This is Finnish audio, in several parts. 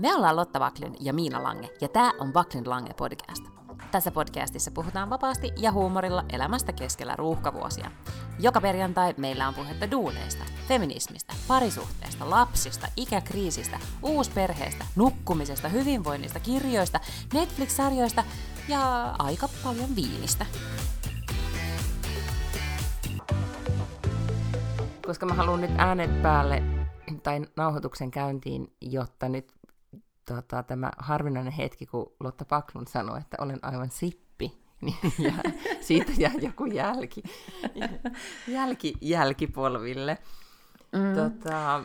Me ollaan Lotta Vaklin ja Miina Lange, ja tämä on Vaklin Lange podcast. Tässä podcastissa puhutaan vapaasti ja huumorilla elämästä keskellä ruuhkavuosia. Joka perjantai meillä on puhetta duuneista, feminismistä, parisuhteesta, lapsista, ikäkriisistä, uusperheestä, nukkumisesta, hyvinvoinnista, kirjoista, Netflix-sarjoista ja aika paljon viinistä. Koska mä haluan nyt äänet päälle tai nauhoituksen käyntiin, jotta nyt tota, tämä harvinainen hetki, kun Lotta Paklund sanoi, että olen aivan sippi, niin jää, siitä jää joku jälki, jälki jälkipolville. Mm. Tota,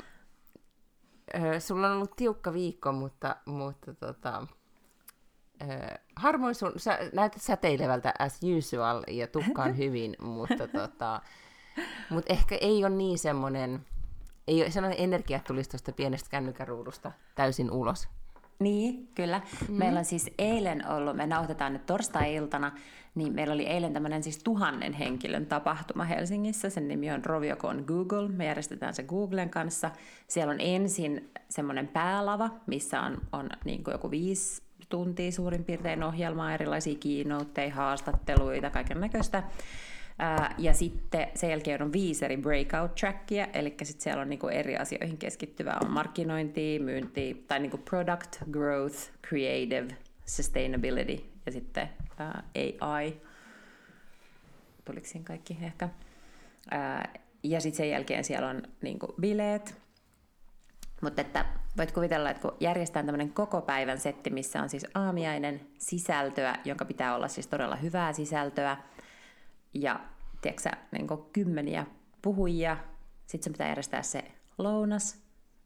sulla on ollut tiukka viikko, mutta, mutta tota, harvoin sun, sä näytät säteilevältä as usual ja tukkaan hyvin, mutta tota, mut ehkä ei ole niin semmoinen, ei ole sellainen energia tulisi tuosta pienestä kännykäruudusta täysin ulos. Niin, kyllä. Mm. Meillä on siis eilen ollut, me nauhoitetaan nyt torstai-iltana, niin meillä oli eilen tämmöinen siis tuhannen henkilön tapahtuma Helsingissä. Sen nimi on Roviocon Google. Me järjestetään se Googlen kanssa. Siellä on ensin semmoinen päälava, missä on, on niin kuin joku viisi tuntia suurin piirtein ohjelmaa, erilaisia keynoteja, haastatteluita, kaiken näköistä. Ja sitten sen jälkeen on viisi eri breakout-trackia, eli sitten siellä on niinku eri asioihin keskittyvää. On markkinointi, myynti, tai niinku product, growth, creative, sustainability ja sitten uh, AI. Tuliko siinä kaikki ehkä? Uh, ja sitten sen jälkeen siellä on niinku bileet. Mutta että voit kuvitella, että kun järjestetään tämmöinen koko päivän setti, missä on siis aamiainen sisältöä, jonka pitää olla siis todella hyvää sisältöä, ja tiedätkö, niin kymmeniä puhujia. Sitten se pitää järjestää se lounas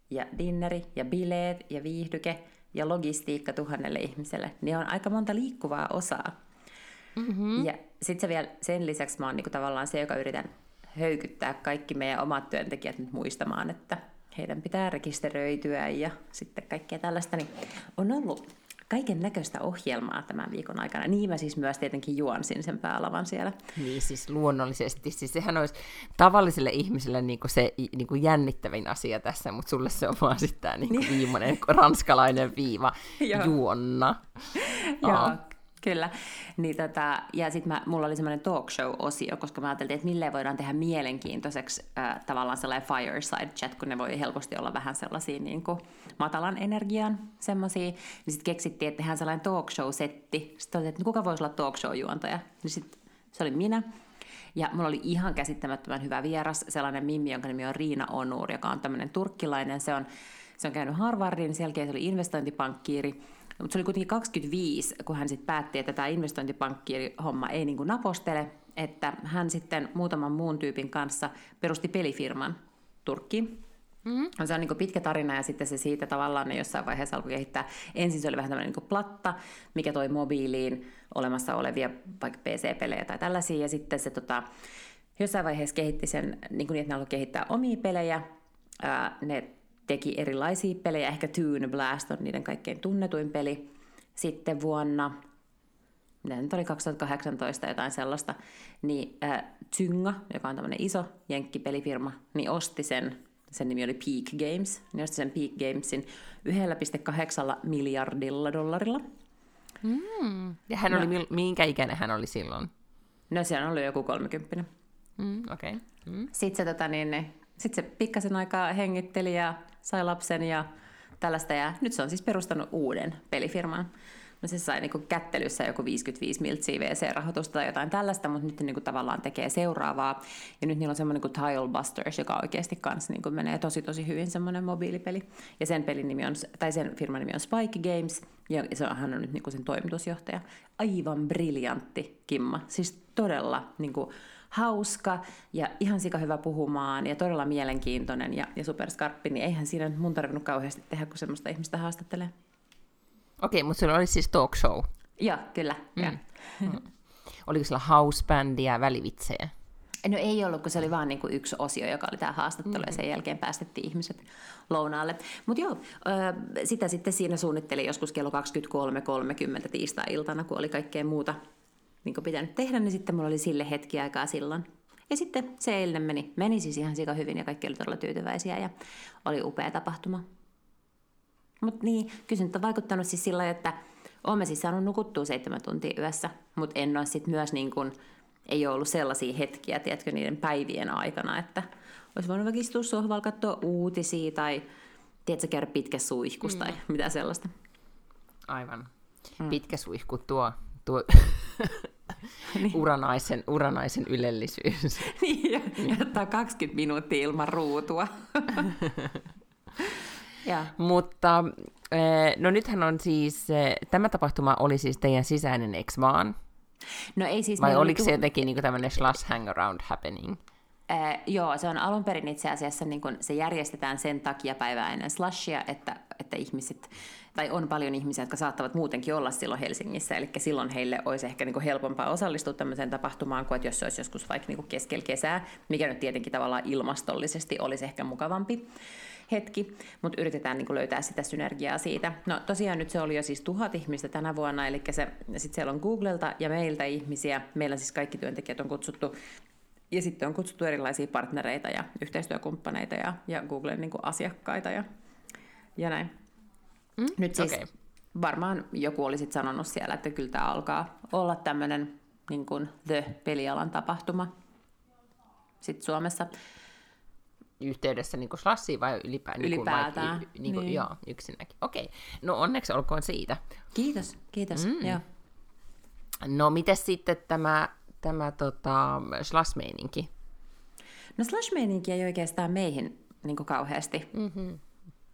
ja dinneri ja bileet ja viihdyke ja logistiikka tuhannelle ihmiselle. Niin on aika monta liikkuvaa osaa. Mm-hmm. Ja sitten se vielä, sen lisäksi mä oon niinku tavallaan se, joka yritän höykyttää kaikki meidän omat työntekijät nyt muistamaan, että heidän pitää rekisteröityä ja sitten kaikkea tällaista, niin on ollut kaiken näköistä ohjelmaa tämän viikon aikana. Niin mä siis myös tietenkin juonsin sen päälavan siellä. Niin siis luonnollisesti. Siis sehän olisi tavalliselle ihmiselle niin kuin se niin kuin jännittävin asia tässä, mutta sulle se on vaan sitten tämä niin kuin viimeinen ranskalainen viiva juonna. Joo, Kyllä. Niin tota, ja sitten mulla oli semmoinen talk show-osio, koska mä ajattelin, että milleen voidaan tehdä mielenkiintoiseksi äh, tavallaan sellainen fireside chat, kun ne voi helposti olla vähän sellaisia niin kuin matalan energian semmoisia. Niin sitten keksittiin, että tehdään sellainen talk show-setti. Sitten että kuka voisi olla talk show-juontaja? Niin sitten se oli minä. Ja mulla oli ihan käsittämättömän hyvä vieras, sellainen mimmi, jonka nimi on Riina Onur, joka on tämmöinen turkkilainen. Se on, se on käynyt Harvardin, sen jälkeen se oli investointipankkiiri mutta se oli kuitenkin 25, kun hän sitten päätti, että tämä investointipankki-homma ei niin kuin napostele, että hän sitten muutaman muun tyypin kanssa perusti pelifirman Turkkiin. Mm-hmm. Se on niin pitkä tarina ja sitten se siitä tavallaan ne jossain vaiheessa alkoi kehittää. Ensin se oli vähän tämmöinen niin platta, mikä toi mobiiliin olemassa olevia vaikka PC-pelejä tai tällaisia. Ja sitten se tota, jossain vaiheessa kehitti sen niin, kuin niin että ne alkoi kehittää omia pelejä. Ää, ne teki erilaisia pelejä, ehkä Toon Blast on niiden kaikkein tunnetuin peli. Sitten vuonna, mitä nyt oli 2018 jotain sellaista, niin äh, Zynga, joka on tämmöinen iso jenkkipelifirma, niin osti sen, sen nimi oli Peak Games, niin osti sen Peak Gamesin 1,8 miljardilla dollarilla. Mm. Ja hän no, oli, minkä ikäinen hän oli silloin? No se on ollut joku 30. Mm, okay. mm. Sitten se, tota, niin, sit se pikkasen aikaa hengitteli ja sai lapsen ja tällaista. Ja nyt se on siis perustanut uuden pelifirman. No se sai niin kättelyssä joku 55 miltsiä VC-rahoitusta tai jotain tällaista, mutta nyt niin tavallaan tekee seuraavaa. Ja nyt niillä on semmoinen kuin Tile Busters, joka oikeasti kanssa niin menee tosi tosi hyvin semmoinen mobiilipeli. Ja sen pelin nimi on, tai sen firman nimi on Spike Games, ja se on, hän on nyt niin sen toimitusjohtaja. Aivan briljantti Kimma, siis todella niin kuin, hauska ja ihan sika hyvä puhumaan ja todella mielenkiintoinen ja, ja superskarppi, niin eihän siinä mun tarvinnut kauheasti tehdä, kun semmoista ihmistä haastattelee. Okei, mutta sulla oli siis talk show. Joo, kyllä. Mm. Ja. Mm. Oliko sillä housebändiä ja välivitsejä? No ei ollut, kun se oli vain niin kuin yksi osio, joka oli tämä haastattelu, mm-hmm. ja sen jälkeen päästettiin ihmiset lounaalle. Mutta joo, sitä sitten siinä suunnittelin joskus kello 23.30 tiistai-iltana, kun oli kaikkea muuta niin pitänyt tehdä, niin sitten mulla oli sille hetki aikaa silloin. Ja sitten se eilinen meni, meni siis ihan sika hyvin ja kaikki oli todella tyytyväisiä ja oli upea tapahtuma. Mutta niin, nyt on vaikuttanut siis sillä lailla, että olen siis saanut nukuttua seitsemän tuntia yössä, mutta en ole sitten myös niin kuin, ei ole ollut sellaisia hetkiä, tiedätkö, niiden päivien aikana, että olisi voinut vaikka istua sohvalla, katsoa uutisia tai tiedätkö, käydä pitkä suihkus mm. tai mitä sellaista. Aivan. Mm. Pitkä suihku tuo, tuo niin. uranaisen, uranaisen ylellisyys. niin, ja jättää 20 minuuttia ilman ruutua. ja. Mutta eh, no nythän on siis, eh, tämä tapahtuma oli siis teidän sisäinen, ex vaan? No ei siis... Vai oliko se jotenkin niin tämmöinen slash hangaround happening? Äh, joo, se on alun perin itse asiassa, niin kun se järjestetään sen takia päivää ennen slashia, että, että ihmiset, tai on paljon ihmisiä, jotka saattavat muutenkin olla silloin Helsingissä, eli silloin heille olisi ehkä niin helpompaa osallistua tämmöiseen tapahtumaan kuin että jos se olisi joskus vaikka niin keskellä kesää, mikä nyt tietenkin tavallaan ilmastollisesti olisi ehkä mukavampi hetki, mutta yritetään niin löytää sitä synergiaa siitä. No tosiaan nyt se oli jo siis tuhat ihmistä tänä vuonna, eli se, sit siellä on Googlelta ja meiltä ihmisiä. Meillä siis kaikki työntekijät on kutsuttu ja sitten on kutsuttu erilaisia partnereita ja yhteistyökumppaneita ja, ja Googlen niin asiakkaita ja, ja näin. Mm, Nyt siis okay. varmaan joku olisi sanonut siellä, että kyllä tämä alkaa olla tämmöinen niin kuin The-pelialan tapahtuma sitten Suomessa. Yhteydessä niin kuin slassiin vai ylipäätään? Ylipäätään. Niin kuin, niin kuin, niin. Joo, yksinäkin. Okei, okay. no onneksi olkoon siitä. Kiitos, kiitos. Mm. Joo. No miten sitten tämä tämä tota, slash-meininki? No slash-meininki ei oikeastaan meihin niin kuin kauheasti mm-hmm.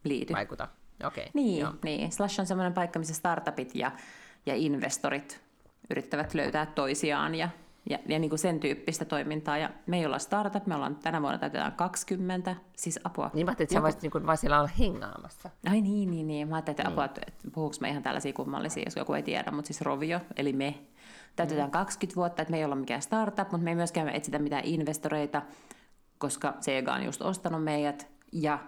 liity. Vaikuta. Okay. Niin, Joo. niin, slash on semmoinen paikka, missä startupit ja, ja investorit yrittävät löytää toisiaan ja, ja, ja niin kuin sen tyyppistä toimintaa. Ja me ei olla startup, me ollaan tänä vuonna täytetään 20, siis apua. Niin mä ajattelin, että sä voisit niin vaan siellä olla hengaamassa. Ai niin, niin, niin. Mä ajattelin, että apua, niin. että puhuuko me ihan tällaisia kummallisia, jos joku ei tiedä, mutta siis Rovio, eli me, täytetään 20 vuotta, että me ei olla mikään startup, mutta me ei myöskään etsitä mitään investoreita, koska Sega on just ostanut meidät, ja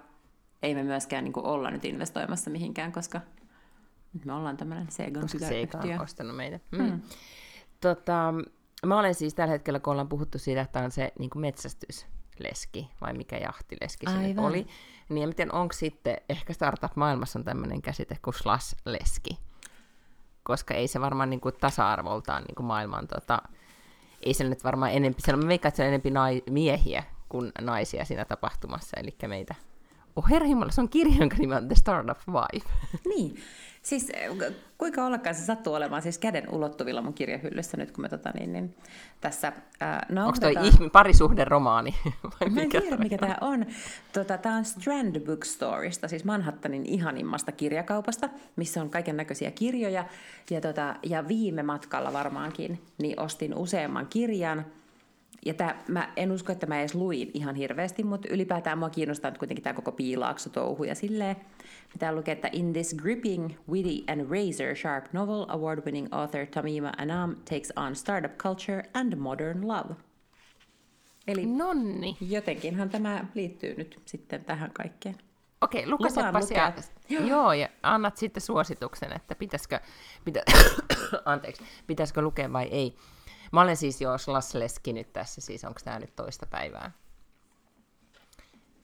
ei me myöskään niin kuin, olla nyt investoimassa mihinkään, koska me ollaan tämmöinen Sega Koska Sega on ostanut meitä. Mm. Mm. Tota, mä olen siis tällä hetkellä, kun ollaan puhuttu siitä, että on se niin kuin metsästysleski, vai mikä jahtileski se Aivan. oli, niin en tiedä, onko sitten, ehkä startup-maailmassa on tämmöinen käsite kuin slash-leski koska ei se varmaan niin kuin tasa-arvoltaan niin kuin maailman, tota, ei se nyt varmaan enempi, siellä mä veikkaan, että se on enempi nai, miehiä kuin naisia siinä tapahtumassa, eli meitä Oh herra Jumala, se on kirja, jonka nimi on The Startup Wife. Niin, siis kuinka ollakaan se sattuu olemaan siis käden ulottuvilla mun kirjahyllyssä nyt, kun me tota, niin, niin, tässä äh, Onko toi ihmi, parisuhderomaani? Vai mä en mikä tiedä, mikä tämä on. Tota, tämä on Strand Bookstoreista, siis Manhattanin ihanimmasta kirjakaupasta, missä on kaiken näköisiä kirjoja. Ja, tota, ja viime matkalla varmaankin niin ostin useamman kirjan, ja tää, mä en usko, että mä edes luin ihan hirveästi, mutta ylipäätään mua kiinnostaa nyt kuitenkin tämä koko piilaakso touhu ja silleen. Täällä lukee, että in this gripping, witty and razor sharp novel, award-winning author Tamima Anam takes on startup culture and modern love. Eli Nonni. jotenkinhan tämä liittyy nyt sitten tähän kaikkeen. Okei, lukasepas ja, joo, ja annat sitten suosituksen, että pitäisikö, pitä, anteeksi, pitäisikö lukea vai ei. Mä olen siis jo Slasleski nyt tässä, siis onko tämä nyt toista päivää?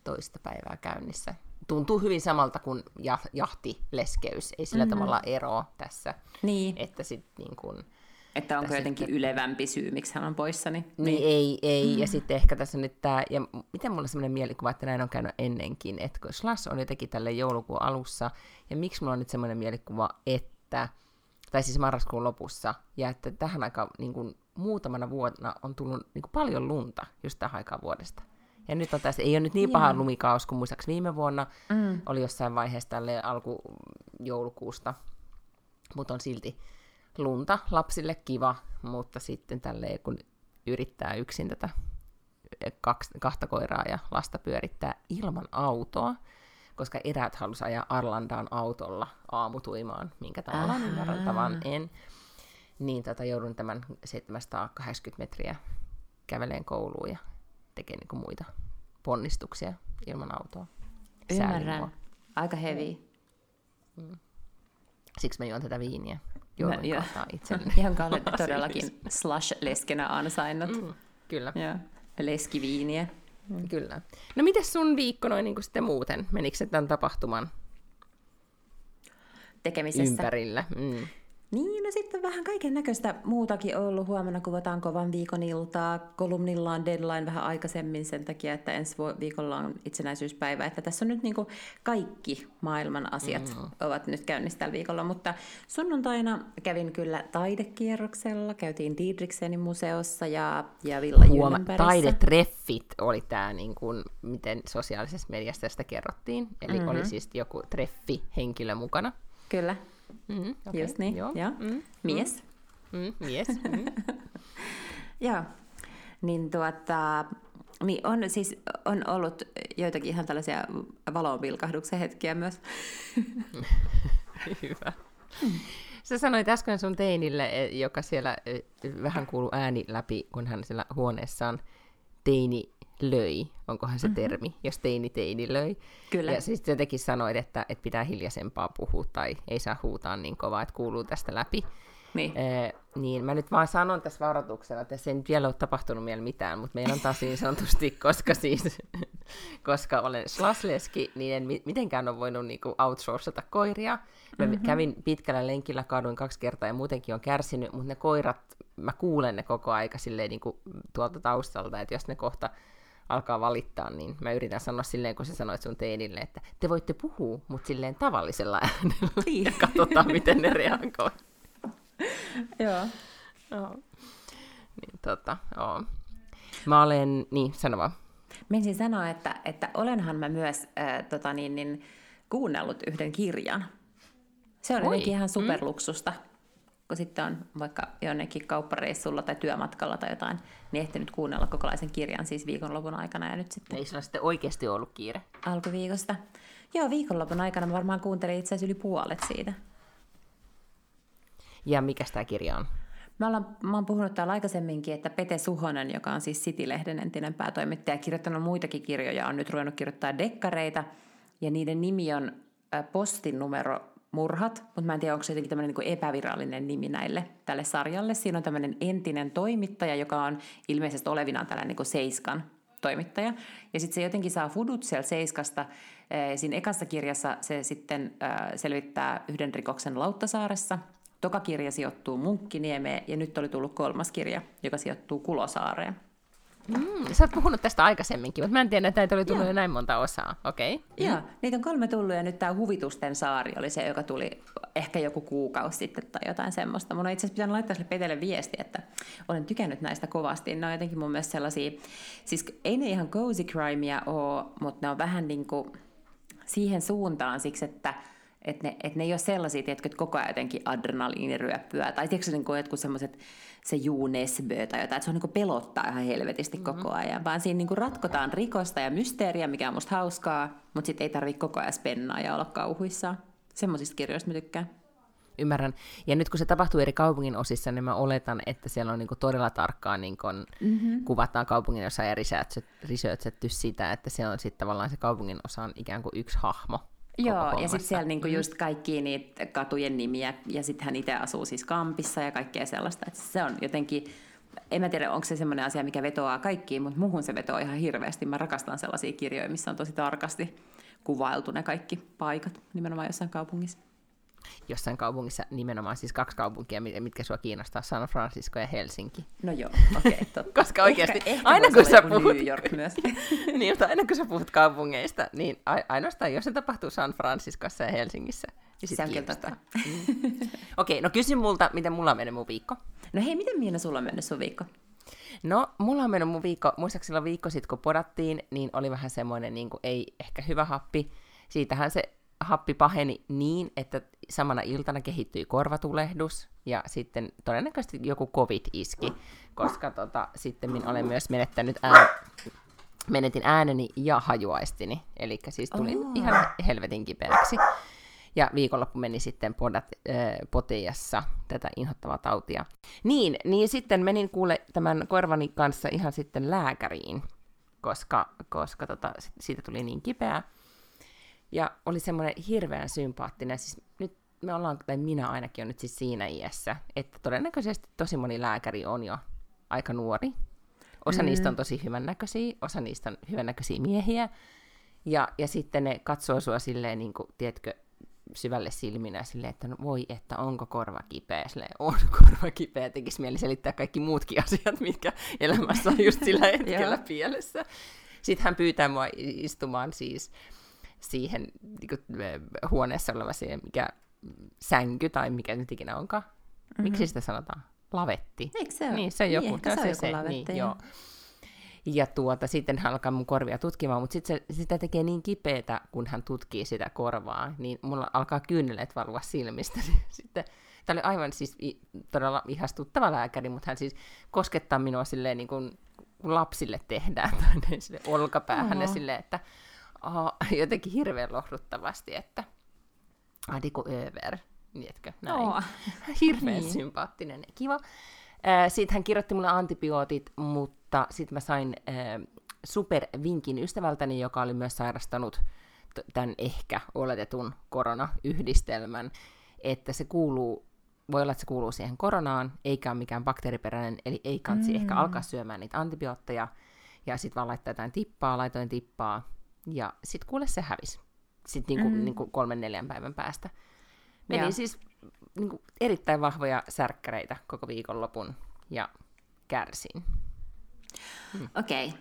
Toista päivää käynnissä. Tuntuu hyvin samalta kuin jahtileskeys, ei sillä mm-hmm. tavalla eroa tässä. Niin. Että sit niin kun, että onko jotenkin sitten... ylevämpi syy, miksi hän on poissa. Niin, niin ei, ei. Mm. Ja sitten ehkä tässä nyt tämä, ja miten mulla on sellainen mielikuva, että näin on käynyt ennenkin, että kun Slash on jotenkin tälle joulukuun alussa, ja miksi mulla on nyt sellainen mielikuva, että, tai siis marraskuun lopussa, ja että tähän aikaan niin kun, muutamana vuonna on tullut niin kuin paljon lunta just tähän aikaan vuodesta. Ja nyt on tässä, ei ole nyt niin paha lumikaus kuin muistaakseni viime vuonna, mm. oli jossain vaiheessa tälle alku joulukuusta, mutta on silti lunta lapsille kiva, mutta sitten tälle kun yrittää yksin tätä kaksi, kahta koiraa ja lasta pyörittää ilman autoa, koska eräät halusivat ajaa Arlandaan autolla aamutuimaan, minkä tavallaan ymmärrän tavan en niin tota, joudun tämän 780 metriä käveleen kouluun ja tekemään niin muita ponnistuksia ilman autoa. Ymmärrän. Aika heavy. Mm. Siksi mä juon tätä viiniä. Joudun no, itselleni. Jonka olet todellakin slash-leskenä ansainnut. Mm, kyllä. Ja leskiviiniä. Mm. Kyllä. No miten sun viikko noin niin sitten muuten? Menikö se tämän tapahtuman tekemisessä. Ympärillä. Mm. Niin, no sitten vähän kaiken näköistä muutakin ollut. Huomenna kuvataan kovan viikon iltaa. Kolumnilla on deadline vähän aikaisemmin sen takia, että ensi viikolla on itsenäisyyspäivä. Että tässä on nyt niin kaikki maailman asiat mm. ovat nyt käynnissä tällä viikolla. Mutta sunnuntaina kävin kyllä taidekierroksella. Käytiin Diedrichsenin museossa ja, ja Villa Huoma, Taidetreffit oli tämä, niin kuin, miten sosiaalisessa mediassa tästä kerrottiin. Eli mm-hmm. oli siis joku treffi-henkilö mukana. Kyllä. Mm, okay. Just niin, joo. Ja. Mm, mies. Mm, mies. Mm. joo. Niin tuota, niin on siis on ollut joitakin ihan tällaisia valonpilkahduksen hetkiä myös. Hyvä. Sä sanoit äsken sun teinille, e, joka siellä e, vähän kuuluu ääni läpi, kun hän siellä huoneessaan teini löi, onkohan se mm-hmm. termi, jos teini teini löi. Kyllä. Ja siis jotenkin sanoit, että, että pitää hiljaisempaa puhua tai ei saa huutaa niin kovaa, että kuuluu tästä läpi. Niin. Ee, niin mä nyt vaan sanon tässä varoituksena, että se ei nyt vielä ole tapahtunut vielä mitään, mutta meillä on taas niin sanotusti, koska siis, koska olen slasleski, niin en mitenkään ole voinut niinku outsourcata koiria. Mä mm-hmm. kävin pitkällä lenkillä, kaaduin kaksi kertaa ja muutenkin on kärsinyt, mutta ne koirat, mä kuulen ne koko aika silleen niinku tuolta taustalta, että jos ne kohta alkaa valittaa, niin mä yritän sanoa silleen, kun sä sanoit sun teinille, että te voitte puhua, mutta silleen tavallisella äänellä. Niin. Ja katsotaan, miten ne reagoi. Joo. Joo. Niin, tota, joo. Mä olen, niin, sano vaan. Menisin sanoa, että, että olenhan mä myös äh, tota niin, niin, kuunnellut yhden kirjan. Se on jotenkin ihan mm. superluksusta. Mm kun sitten on vaikka jonnekin kauppareissulla tai työmatkalla tai jotain, niin ehtinyt kuunnella kokonaisen kirjan siis viikonlopun aikana. Ja nyt sitten... Ei sulla sitten oikeasti ollut kiire? Alkuviikosta. Joo, viikonlopun aikana mä varmaan kuuntelin itse asiassa yli puolet siitä. Ja mikä tämä kirja on? Mä, ollaan, mä oon puhunut täällä aikaisemminkin, että Pete Suhonen, joka on siis City-lehden entinen päätoimittaja, kirjoittanut muitakin kirjoja, on nyt ruvennut kirjoittaa dekkareita, ja niiden nimi on postin numero murhat, mutta mä en tiedä, onko se jotenkin tämmöinen niin epävirallinen nimi näille tälle sarjalle. Siinä on tämmöinen entinen toimittaja, joka on ilmeisesti olevinaan tällainen niin Seiskan toimittaja. Ja sitten se jotenkin saa fudut siellä Seiskasta. Siinä ekassa kirjassa se sitten selvittää yhden rikoksen Lauttasaaressa. Toka kirja sijoittuu Munkkiniemeen ja nyt oli tullut kolmas kirja, joka sijoittuu Kulosaareen. Mm, sä oot puhunut tästä aikaisemminkin, mutta mä en tiedä, että näitä oli tullut jo näin monta osaa. Okei. Okay. Joo, mm. niitä on kolme tullut ja nyt tämä Huvitusten saari oli se, joka tuli ehkä joku kuukausi sitten tai jotain semmoista. Mun on itse asiassa pitänyt laittaa sille Petelle viesti, että olen tykännyt näistä kovasti. Ne on jotenkin mun mielestä sellaisia, siis ei ne ihan cozy crimea ole, mutta ne on vähän niin kuin siihen suuntaan siksi, että että ne, et ne ei ole sellaisia, tiedätkö, että koko ajan jotenkin adrenaliiniryöppyä. Tai tiedätkö niin kuin jotkut semmoiset, se Juu Nesbö tai jotain, että se on niin kuin pelottaa ihan helvetisti mm-hmm. koko ajan. Vaan siinä niin kuin ratkotaan rikosta ja mysteeriä, mikä on musta hauskaa, mutta sitten ei tarvitse koko ajan spennaa ja olla kauhuissaan. Semmoisista kirjoista mä tykkään. Ymmärrän. Ja nyt kun se tapahtuu eri kaupungin osissa, niin mä oletan, että siellä on niinku todella tarkkaan niinku mm-hmm. kuvataan kaupungin osa ja researchetty sitä, että se on sitten tavallaan se kaupungin osa on ikään kuin yksi hahmo. Joo, ja sitten siellä niinku mm. just kaikki niitä katujen nimiä, ja sitten hän itse asuu siis kampissa ja kaikkea sellaista. Et se on jotenkin, en mä tiedä, onko se semmoinen asia, mikä vetoaa kaikkiin, mutta muuhun se vetoaa ihan hirveästi. Mä rakastan sellaisia kirjoja, missä on tosi tarkasti kuvailtu ne kaikki paikat nimenomaan jossain kaupungissa jossain kaupungissa nimenomaan siis kaksi kaupunkia, mitkä sua kiinnostaa, San Francisco ja Helsinki. No joo, okei, okay, totta. Koska oikeasti, ehkä, ehkä aina kun sä puhut... New York myös. niin, mutta aina kun sä puhut kaupungeista, niin ainoastaan jos se tapahtuu San Franciscossa ja Helsingissä, niin sit se on kiinnostaa. Mm. okei, okay, no kysy multa, miten mulla on mennyt mun viikko. No hei, miten Miina sulla on mennyt sun viikko? No, mulla on mennyt mun viikko, muistaakseni viikko sitten, kun podattiin, niin oli vähän semmoinen, niin kuin, ei ehkä hyvä happi. Siitähän se happi paheni niin, että samana iltana kehittyi korvatulehdus ja sitten todennäköisesti joku covid iski, koska tota, sitten minä olen myös menettänyt ään, menetin ääneni ja hajuaistini, eli siis tulin oh. ihan helvetin kipeäksi. Ja viikonloppu meni sitten podat, äh, poteassa tätä inhottavaa tautia. Niin, niin sitten menin kuule tämän korvani kanssa ihan sitten lääkäriin, koska, koska tota, siitä tuli niin kipeää. Ja oli semmoinen hirveän sympaattinen, siis nyt me ollaan, tai minä ainakin on nyt siis siinä iässä, että todennäköisesti tosi moni lääkäri on jo aika nuori. Osa mm. niistä on tosi hyvännäköisiä, osa niistä on hyvännäköisiä miehiä. Ja, ja sitten ne katsoo sua silleen, niin kuin, tiedätkö, syvälle silminä silleen, että no voi, että onko korva kipeä. Silleen, on korva kipeä. Tekisi mieli selittää kaikki muutkin asiat, mitkä elämässä on just sillä hetkellä pielessä. Sitten hän pyytää mua istumaan siis siihen niin kuin, huoneessa oleva siihen, mikä sänky tai mikä nyt ikinä onkaan. Mm-hmm. Miksi sitä sanotaan? Lavetti. Eikö se ole? Niin, se on joku. Niin, se, se, on joku se, lavetti, niin, joo. Ja tuota, sitten hän alkaa mun korvia tutkimaan, mutta sitten se, sitä tekee niin kipeätä, kun hän tutkii sitä korvaa, niin mulla alkaa kyyneleet valua silmistä. sitten, tämä oli aivan siis todella ihastuttava lääkäri, mutta hän siis koskettaa minua silleen niin kuin lapsille tehdään, tai sille olkapäähän ja silleen, että jotenkin hirveän lohduttavasti, että adiko över, mietkö, näin. Oo. Hirveän Niin. sympaattinen ja kiva. Sitten hän kirjoitti mulle antibiootit, mutta sitten mä sain supervinkin ystävältäni, joka oli myös sairastanut tämän ehkä oletetun koronayhdistelmän, että se kuuluu, voi olla, että se kuuluu siihen koronaan, eikä ole mikään bakteeriperäinen, eli ei kansi mm. ehkä alkaa syömään niitä antibiootteja, ja sitten vaan laittaa jotain tippaa, laitoin tippaa, ja sitten kuule se hävisi. Sitten niinku, mm. niinku kolmen neljän päivän päästä. Meni Joo. siis niinku, erittäin vahvoja särkkäreitä koko viikonlopun, ja kärsin. Okei. Okay.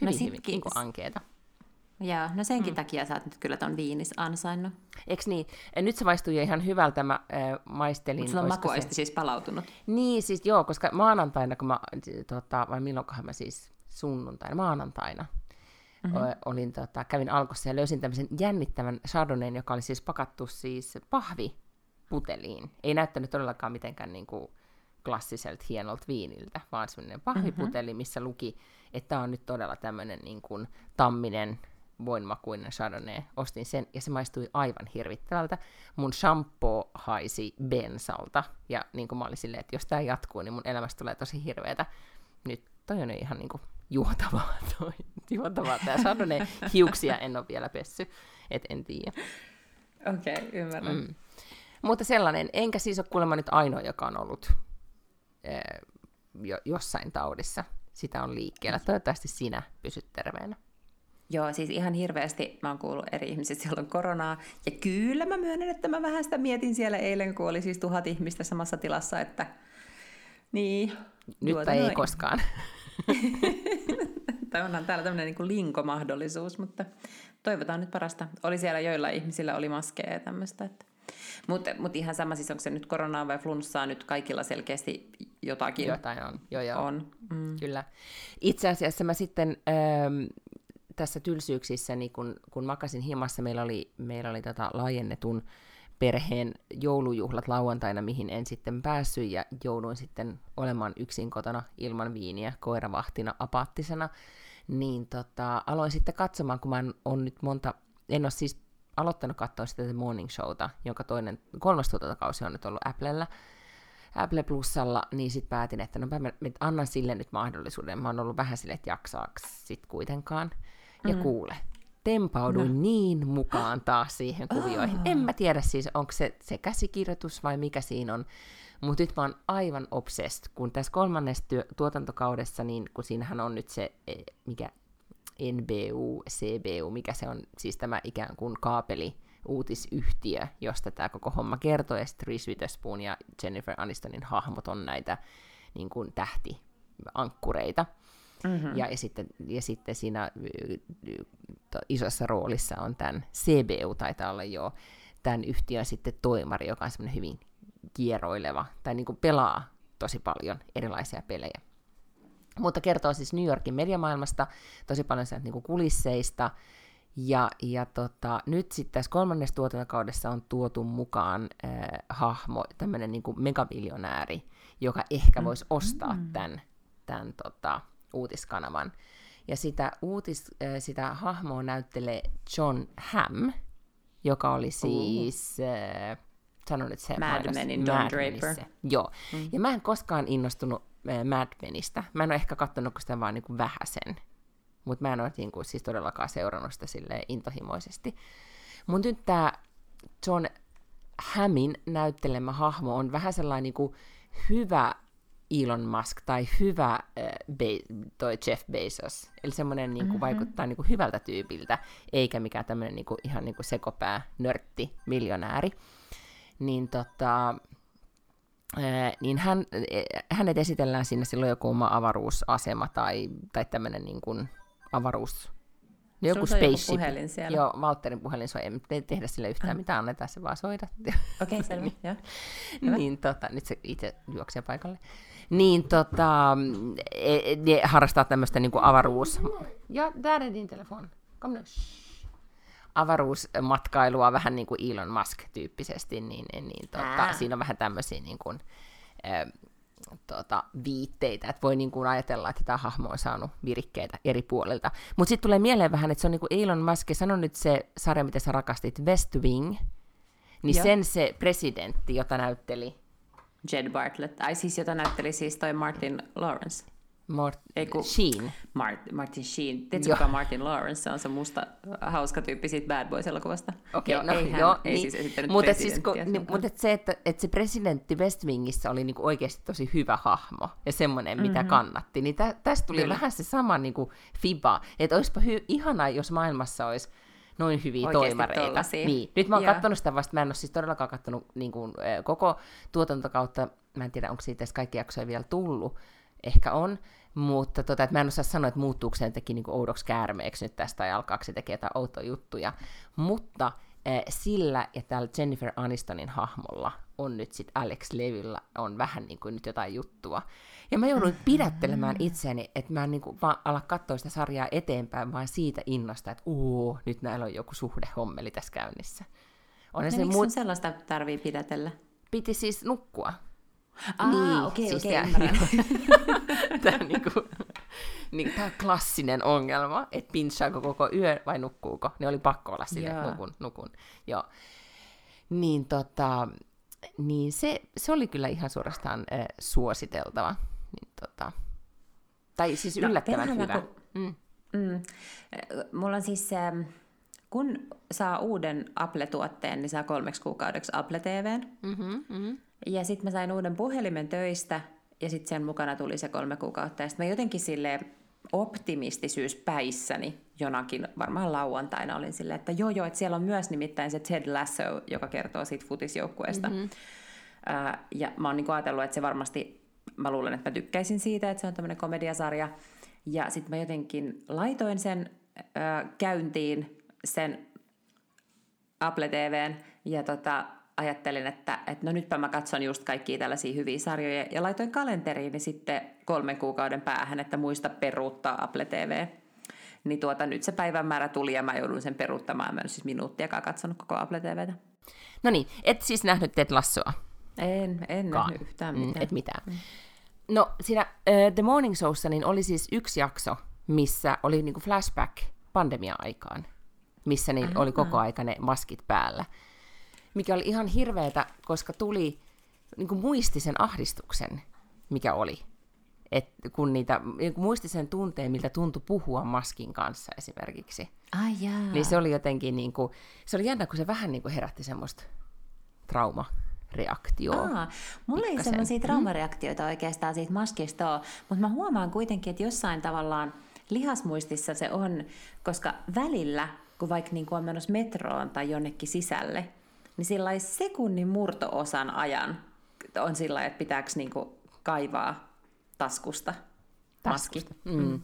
Hyvin, sit hyvin niinku ankeeta. Joo, no senkin mm. takia sä oot nyt kyllä ton viinis ansainnut. Eiks niin? Ja nyt se maistui jo ihan hyvältä. Mä äh, maistelin... Mutta sulla on makuaisti siis palautunut. Niin, siis joo, koska maanantaina, kun mä, tota, vai milloinkohan mä siis sunnuntaina, maanantaina, mm-hmm. olin, tota, kävin alkossa ja löysin tämmöisen jännittävän chardonnayn, joka oli siis pakattu siis pahviputeliin. Ei näyttänyt todellakaan mitenkään niin kuin klassiselta hienolta viiniltä, vaan semmoinen pahviputeli, mm-hmm. missä luki, että tämä on nyt todella tämmöinen niin kuin tamminen voinmakuinen chardonnay. Ostin sen ja se maistui aivan hirvittävältä. Mun shampoo haisi bensalta ja niin kuin mä olin silleen, että jos tämä jatkuu, niin mun elämästä tulee tosi hirveätä. Nyt toi on ihan niin kuin juotavaa toi. Juotavaa tää chardonnay. Hiuksia en ole vielä pessy, et en tiedä. Okei, okay, ymmärrän. Mm. Mutta sellainen, enkä siis ole kuulemma nyt ainoa, joka on ollut eh, jo, jossain taudissa. Sitä on liikkeellä. Toivottavasti sinä pysyt terveenä. Joo, siis ihan hirveästi mä oon kuullut eri ihmiset, siellä on koronaa. Ja kyllä mä myönnän, että mä vähän sitä mietin siellä eilen, kun oli siis tuhat ihmistä samassa tilassa, että niin. Nyt tai ei koskaan. tai onhan täällä tämmöinen niin linkomahdollisuus, mutta toivotaan nyt parasta. Oli siellä joilla ihmisillä oli maskeja ja tämmöistä. Mutta mut ihan sama, siis onko se nyt koronaa vai flunssaa, nyt kaikilla selkeästi jotakin Jotain on. Joo, joo. on. Mm. Kyllä. Itse asiassa mä sitten ähm, tässä tylsyyksissä, niin kun, kun makasin himassa, meillä oli, meillä oli tota laajennetun perheen joulujuhlat lauantaina, mihin en sitten päässyt, ja jouduin sitten olemaan yksin kotona ilman viiniä, koiravahtina, apaattisena, niin tota, aloin sitten katsomaan, kun mä en on nyt monta, en ole siis aloittanut katsoa sitä The Morning Showta, jonka toinen, kolmas tuotantokausi on nyt ollut Applella, Apple Plusalla, niin sitten päätin, että no mä, mä annan sille nyt mahdollisuuden. Mä oon ollut vähän sille, että jaksaaks sit kuitenkaan. Ja Mm. kuule, tempauduin No. niin mukaan taas siihen kuvioihin. Ah. En mä tiedä siis, onko se, se käsikirjoitus vai mikä siinä on. Mutta nyt mä oon aivan obsessed, kun tässä kolmannessa työ, tuotantokaudessa, niin kun siinähän on nyt se, eh, mikä NBU, CBU, mikä se on, siis tämä ikään kuin kaapeli, uutisyhtiö, josta tämä koko homma kertoo, ja sitten Reese Witherspoon ja Jennifer Anistonin hahmot on näitä niin kuin tähtiankkureita. Mm-hmm. Ja, ja, sitten, ja sitten siinä isossa roolissa on tämän CBU, taitaa olla jo tämän yhtiön sitten toimari, joka on semmoinen hyvin kieroileva, tai niin kuin pelaa tosi paljon erilaisia pelejä. Mutta kertoo siis New Yorkin mediamaailmasta, tosi paljon sieltä niin kuin kulisseista, ja, ja tota, nyt sitten tässä kolmannessa tuotantokaudessa on tuotu mukaan äh, hahmo, tämmöinen niin kuin megaviljonääri, joka ehkä voisi ostaa tämän, tämän tota, uutiskanavan. Ja sitä, uutis, äh, sitä hahmoa näyttelee John Hamm, joka oli siis, äh, sanon nyt se, Mad Menin Don Mad Draper. Joo, mm. ja mä en koskaan innostunut äh, Mad Menistä. Mä en ole ehkä katsonut sitä vaan niin vähäsen. Mutta mä en ole niin kuin, siis todellakaan seurannut sitä silleen intohimoisesti. Mun nyt tää John Hammin näyttelemä hahmo on vähän sellainen niin kuin hyvä Elon Musk tai hyvä äh, Be- toi Jeff Bezos. Eli semmoinen niin mm-hmm. vaikuttaa niin kuin, hyvältä tyypiltä, eikä mikään tämmöinen niin kuin, ihan niin kuin sekopää, nörtti, miljonääri. Niin tota, niin hän, äh, hänet esitellään sinne silloin joku oma avaruusasema tai, tai tämmöinen niin kuin avaruus joku spaceship. Joku puhelin siellä. Joo, Valtterin puhelin soi. Ei tehdä sille yhtään ah. mitään, annetaan se vaan soida. Okei, okay, selvä. niin, niin tota, nyt se itse juoksee paikalle. Niin tota, e, ne harrastaa tämmöistä niinku avaruus... Ja, där är din telefon. Kom nu. Avaruusmatkailua vähän niin kuin Elon Musk-tyyppisesti, niin, niin tota, siinä on vähän tämmöisiä niin kuin, tota, viitteitä, että voi niin kuin ajatella, että tämä hahmo on saanut virikkeitä eri puolilta. Mutta sitten tulee mieleen vähän, että se on niin kuin Elon Musk, sano nyt se sarja, mitä sä rakastit, West Wing, niin Joo. sen se presidentti, jota näytteli... Jed Bartlett, ai siis jota näytteli siis toi Martin Lawrence. Mort- Eiku, Sheen. Mart- Martin Sheen. Tiedätkö, kuka Martin Lawrence? Se on se musta hauska tyyppi siitä Bad Boys-elokuvasta. Okei, okay, no ei hän, joo. Ei niin, siis mutta siis, kun, niin, mutta se, että, että se presidentti West Wingissä oli niin kuin oikeasti tosi hyvä hahmo ja semmoinen, mitä mm-hmm. kannatti, niin tä, tästä tuli Kyllä. vähän se sama niin kuin fiba, että olisipa hy- ihanaa, jos maailmassa olisi noin hyviä Oikeasti toimareita. Niin. Nyt mä oon katsonut sitä vasta, mä en ole siis todellakaan katsonut niin kuin, koko tuotantokautta, mä en tiedä, onko siitä edes kaikki jaksoja vielä tullut, ehkä on, mutta tota, että mä en osaa sanoa, että muuttuuko se jotenkin niin oudoksi käärmeeksi nyt tästä tai alkaako se tekee jotain outoja juttuja, mutta äh, sillä ja tällä Jennifer Anistonin hahmolla on nyt sitten Alex Levyllä on vähän niin kuin nyt jotain juttua. Ja mä joudun pidättelemään itseäni, että mä en niin kuin vaan ala katsoa sitä sarjaa eteenpäin, vaan siitä innosta, että uu, nyt näillä on joku suhdehommeli tässä käynnissä. On no, se miksi muut... sellaista tarvii pidätellä? Piti siis nukkua. Ah, niin, okei, siis okei, ymmärrän. tämä, niinku, niin, tämä klassinen ongelma, että pinssaako koko yö vai nukkuuko. Ne oli pakko olla sille, nukun, nukun. Joo. Niin, tota, niin se, se oli kyllä ihan suorastaan äh, suositeltava. Niin, tota, tai siis no, yllättävän no, hyvä. Kun, mm. Mm. Mulla on siis... Ähm, kun saa uuden Apple-tuotteen, niin saa kolmeksi kuukaudeksi Apple TVn. Mm-hmm, mm-hmm. Ja sitten mä sain uuden puhelimen töistä, ja sitten sen mukana tuli se kolme kuukautta. Ja sitten mä jotenkin sille optimistisyyspäissäni jonakin, varmaan lauantaina olin silleen, että joo joo, että siellä on myös nimittäin se Ted Lasso, joka kertoo siitä futisjoukkueesta. Mm-hmm. Ja mä oon niinku ajatellut, että se varmasti, mä luulen, että mä tykkäisin siitä, että se on tämmöinen komediasarja. Ja sitten mä jotenkin laitoin sen uh, käyntiin, sen Apple TVn, ja tota, ajattelin, että, että no nytpä mä katson just kaikkia tällaisia hyviä sarjoja ja laitoin kalenteriin sitten kolmen kuukauden päähän, että muista peruuttaa Apple TV. Niin tuota, nyt se päivämäärä tuli ja mä joudun sen peruuttamaan. Mä en siis minuuttiakaan katsonut koko Apple TVtä. No niin, et siis nähnyt Ted Lassoa? En, en nähnyt yhtään mitään. Mm, et mitään. Mm. No siinä uh, The Morning Showssa niin oli siis yksi jakso, missä oli niinku flashback pandemia-aikaan, missä niin oli koko aika ne maskit päällä mikä oli ihan hirveetä, koska tuli niin kuin muisti sen ahdistuksen, mikä oli. Et kun niitä, niin kuin muisti sen tunteen, miltä tuntui puhua maskin kanssa esimerkiksi. Ai jaa. Niin se oli jotenkin, niin kuin, se oli jännä, kun se vähän niin kuin herätti semmoista trauma reaktioa. Aa, mulla ei semmoisia mm. traumareaktioita oikeastaan siitä maskista ole, mutta mä huomaan kuitenkin, että jossain tavallaan lihasmuistissa se on, koska välillä, kun vaikka niin kuin on menossa metroon tai jonnekin sisälle, niin sillä sekunnin murtoosan ajan on sillä että pitääkö niinku kaivaa taskusta maski. Taskusta. Mm. Mm.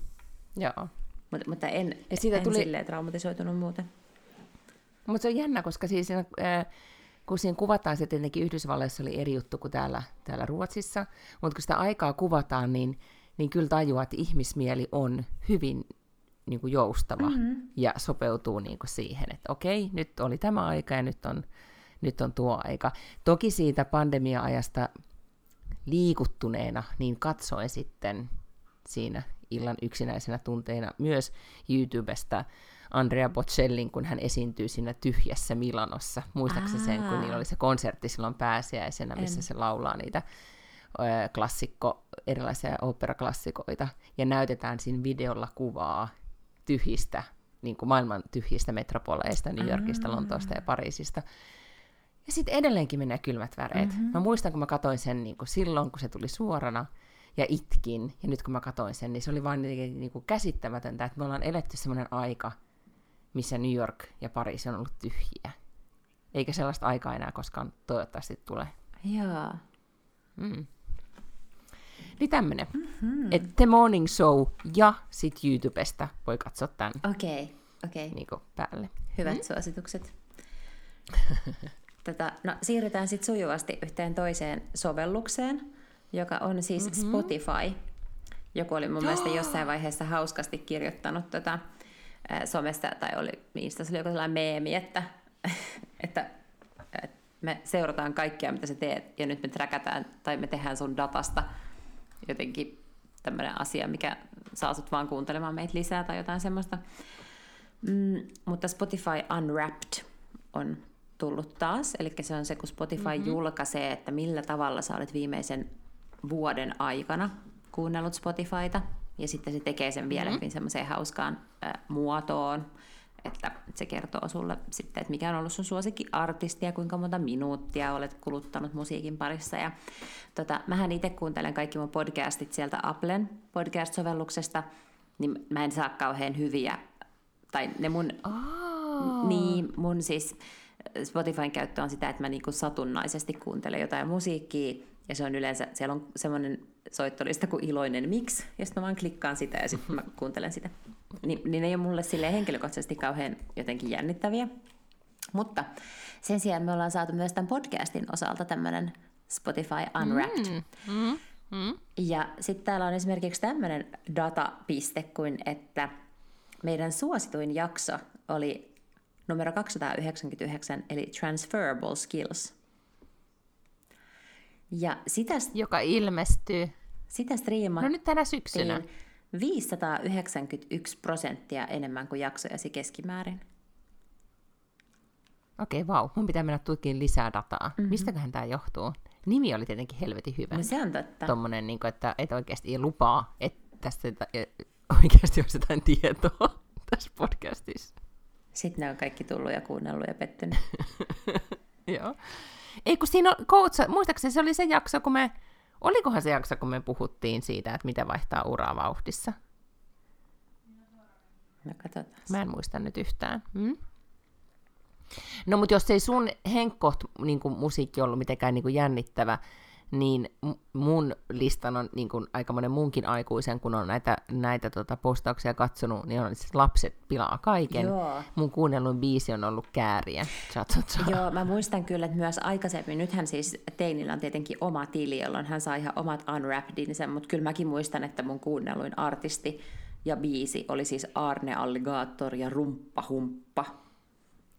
Joo. Mut, mutta en, ja siitä en tuli... silleen traumatisoitunut muuten. Mutta se on jännä, koska siis siinä, äh, kun siinä kuvataan, se tietenkin Yhdysvalloissa oli eri juttu kuin täällä, täällä Ruotsissa, mutta kun sitä aikaa kuvataan, niin, niin kyllä tajuaa, että ihmismieli on hyvin niin kuin joustava mm-hmm. ja sopeutuu niin kuin siihen, että okei, nyt oli tämä aika ja nyt on nyt on tuo aika. Toki siitä pandemia-ajasta liikuttuneena, niin katsoin sitten siinä illan yksinäisenä tunteina myös YouTubesta Andrea Bocellin, kun hän esiintyy siinä tyhjässä Milanossa. Muistaakseni sen, kun niillä oli se konsertti silloin pääsiäisenä, missä en. se laulaa niitä klassikko, erilaisia operaklassikoita, ja näytetään siinä videolla kuvaa tyhjistä, niin kuin maailman tyhjistä metropoleista, New Yorkista, Lontoosta ja Pariisista. Ja sitten edelleenkin menee kylmät väreet. Mm-hmm. Mä muistan, kun mä katsoin sen niin kuin silloin, kun se tuli suorana, ja itkin. Ja nyt kun mä katsoin sen, niin se oli vain niin kuin käsittämätöntä, että me ollaan eletty semmoinen aika, missä New York ja Pariisi on ollut tyhjiä. Eikä sellaista aikaa enää koskaan toivottavasti tule. Joo. Mm. Niin tämmönen. Mm-hmm. Että The Morning Show ja sit YouTubesta voi katsoa tämän Okei, okay, okei. Okay. niin päälle. Hyvät mm. suositukset. Tätä, no, siirrytään sitten sujuvasti yhteen toiseen sovellukseen, joka on siis mm-hmm. Spotify. Joku oli mun mielestä jossain vaiheessa hauskasti kirjoittanut tätä äh, somesta, tai oli, niistä oli joku sellainen meemi, että, että, me seurataan kaikkea, mitä sä teet, ja nyt me träkätään, tai me tehdään sun datasta jotenkin tämmöinen asia, mikä saa sut vaan kuuntelemaan meitä lisää tai jotain semmoista. Mm, mutta Spotify Unwrapped on tullut taas, eli se on se, kun Spotify mm-hmm. julkaisee, että millä tavalla sä olet viimeisen vuoden aikana kuunnellut Spotifyta, ja sitten se tekee sen vielä mm-hmm. hyvin semmoiseen hauskaan äh, muotoon, että se kertoo sulle sitten, että mikä on ollut sun suosikkiartisti ja kuinka monta minuuttia olet kuluttanut musiikin parissa. Ja tota, mähän itse kuuntelen kaikki mun podcastit sieltä Applen podcast-sovelluksesta, niin mä en saa kauhean hyviä, tai ne mun, oh. niin mun siis Spotifyn käyttö on sitä, että mä niinku satunnaisesti kuuntelen jotain musiikkia, ja se on yleensä, siellä on semmoinen soittolista kuin iloinen miksi, ja sitten mä vaan klikkaan sitä ja sitten mä kuuntelen sitä. Ni, niin ne ei ole mulle sille henkilökohtaisesti kauhean jotenkin jännittäviä. Mutta sen sijaan me ollaan saatu myös tämän podcastin osalta tämmöinen Spotify Unwrapped. Mm, mm, mm. Ja sitten täällä on esimerkiksi tämmöinen datapiste kuin, että meidän suosituin jakso oli numero 299, eli Transferable Skills. Ja sitä, Joka ilmestyy. Sitä striimattiin no nyt tänä syksynä. 591 prosenttia enemmän kuin jaksojasi keskimäärin. Okei, vau. Mun pitää mennä tutkimaan lisää dataa. Mm-hmm. Mistäköhän tämä johtuu? Nimi oli tietenkin helvetin hyvä. No se on totta. Tuommoinen, niin kuin, että, että oikeasti ei lupaa, että tästä oikeasti olisi jotain tietoa tässä podcastissa. Sitten ne on kaikki tullut ja kuunnellut ja pettynyt. Joo. Ei kun siinä on, coach, muistaakseni se oli se jakso, kun me, olikohan se jakso, kun me puhuttiin siitä, että miten vaihtaa uraa vauhdissa? No katsotaan. Mä en muista nyt yhtään. Hmm? No mutta jos ei sun henkkoht niin musiikki ollut mitenkään niin jännittävä, niin mun listan on niin kuin aika monen munkin aikuisen, kun on näitä, näitä tota postauksia katsonut, niin on siis lapset pilaa kaiken. Joo. Mun kuunnellun biisi on ollut kääriä. Cha, cha, cha. Joo, mä muistan kyllä, että myös aikaisemmin, nythän siis Teinillä on tietenkin oma tili, jolloin hän saa ihan omat unwrappedinsä, mutta kyllä mäkin muistan, että mun kuunnelluin artisti ja biisi oli siis Arne Alligator ja Rumppa Humppa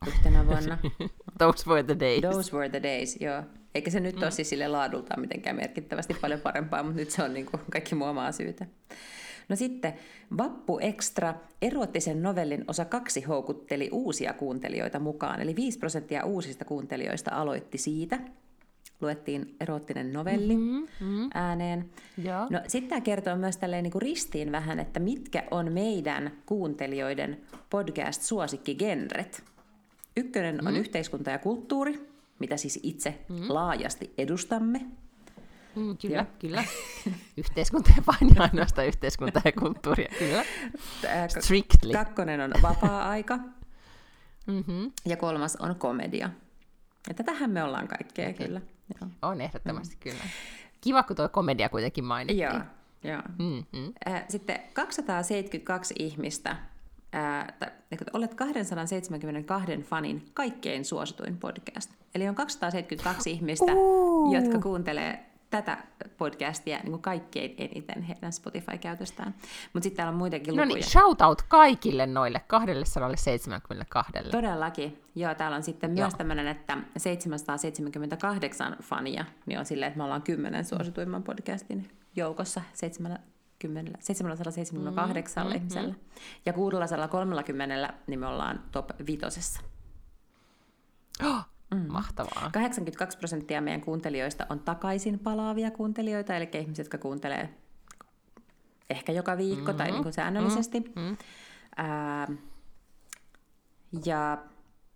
yhtenä vuonna. Those were the days. Those were the days, joo. Eikä se nyt mm. ole siis sille laadultaan mitenkään merkittävästi paljon parempaa, mutta nyt se on niin kuin kaikki muu omaa syytä. No sitten Vappu Extra, erottisen novellin osa kaksi houkutteli uusia kuuntelijoita mukaan, eli 5 prosenttia uusista kuuntelijoista aloitti siitä. Luettiin erottinen novelli mm-hmm, mm-hmm. ääneen. Ja. No, sitten tämä kertoo myös tälleen niin kuin ristiin vähän, että mitkä on meidän kuuntelijoiden podcast-suosikkigenret. Ykkönen mm. on yhteiskunta ja kulttuuri, mitä siis itse mm. laajasti edustamme. Mm, kyllä, ja. kyllä. Yhteiskunta ja vain ainoastaan yhteiskunta ja kulttuuria, kyllä. Strictly. Kakkonen on vapaa-aika. mm-hmm. Ja kolmas on komedia. Ja tätähän me ollaan kaikkea, okay. kyllä. Joo. On ehdottomasti, mm. kyllä. Kiva, kun tuo komedia kuitenkin mainittiin. Joo, joo. Mm-hmm. Sitten 272 ihmistä olet 272 fanin kaikkein suosituin podcast. Eli on 272 ihmistä, uh. jotka kuuntelee tätä podcastia niin kuin kaikkein eniten heidän Spotify-käytöstään. Mutta sitten täällä on muitakin lukuja. No niin, shout out kaikille noille 272. Todellakin. Joo, täällä on sitten Joo. myös tämmöinen, että 778 fania, niin on silleen, että me ollaan kymmenen suosituimman podcastin joukossa 7, 778 mm, ihmisellä. Mm-hmm. Ja 630 niin me ollaan top vitosessa. Oh, mm. Mahtavaa. 82 prosenttia meidän kuuntelijoista on takaisin palaavia kuuntelijoita, eli ihmiset, jotka kuuntelee ehkä joka viikko mm-hmm. tai niin kuin säännöllisesti. Mm-hmm. Ää, ja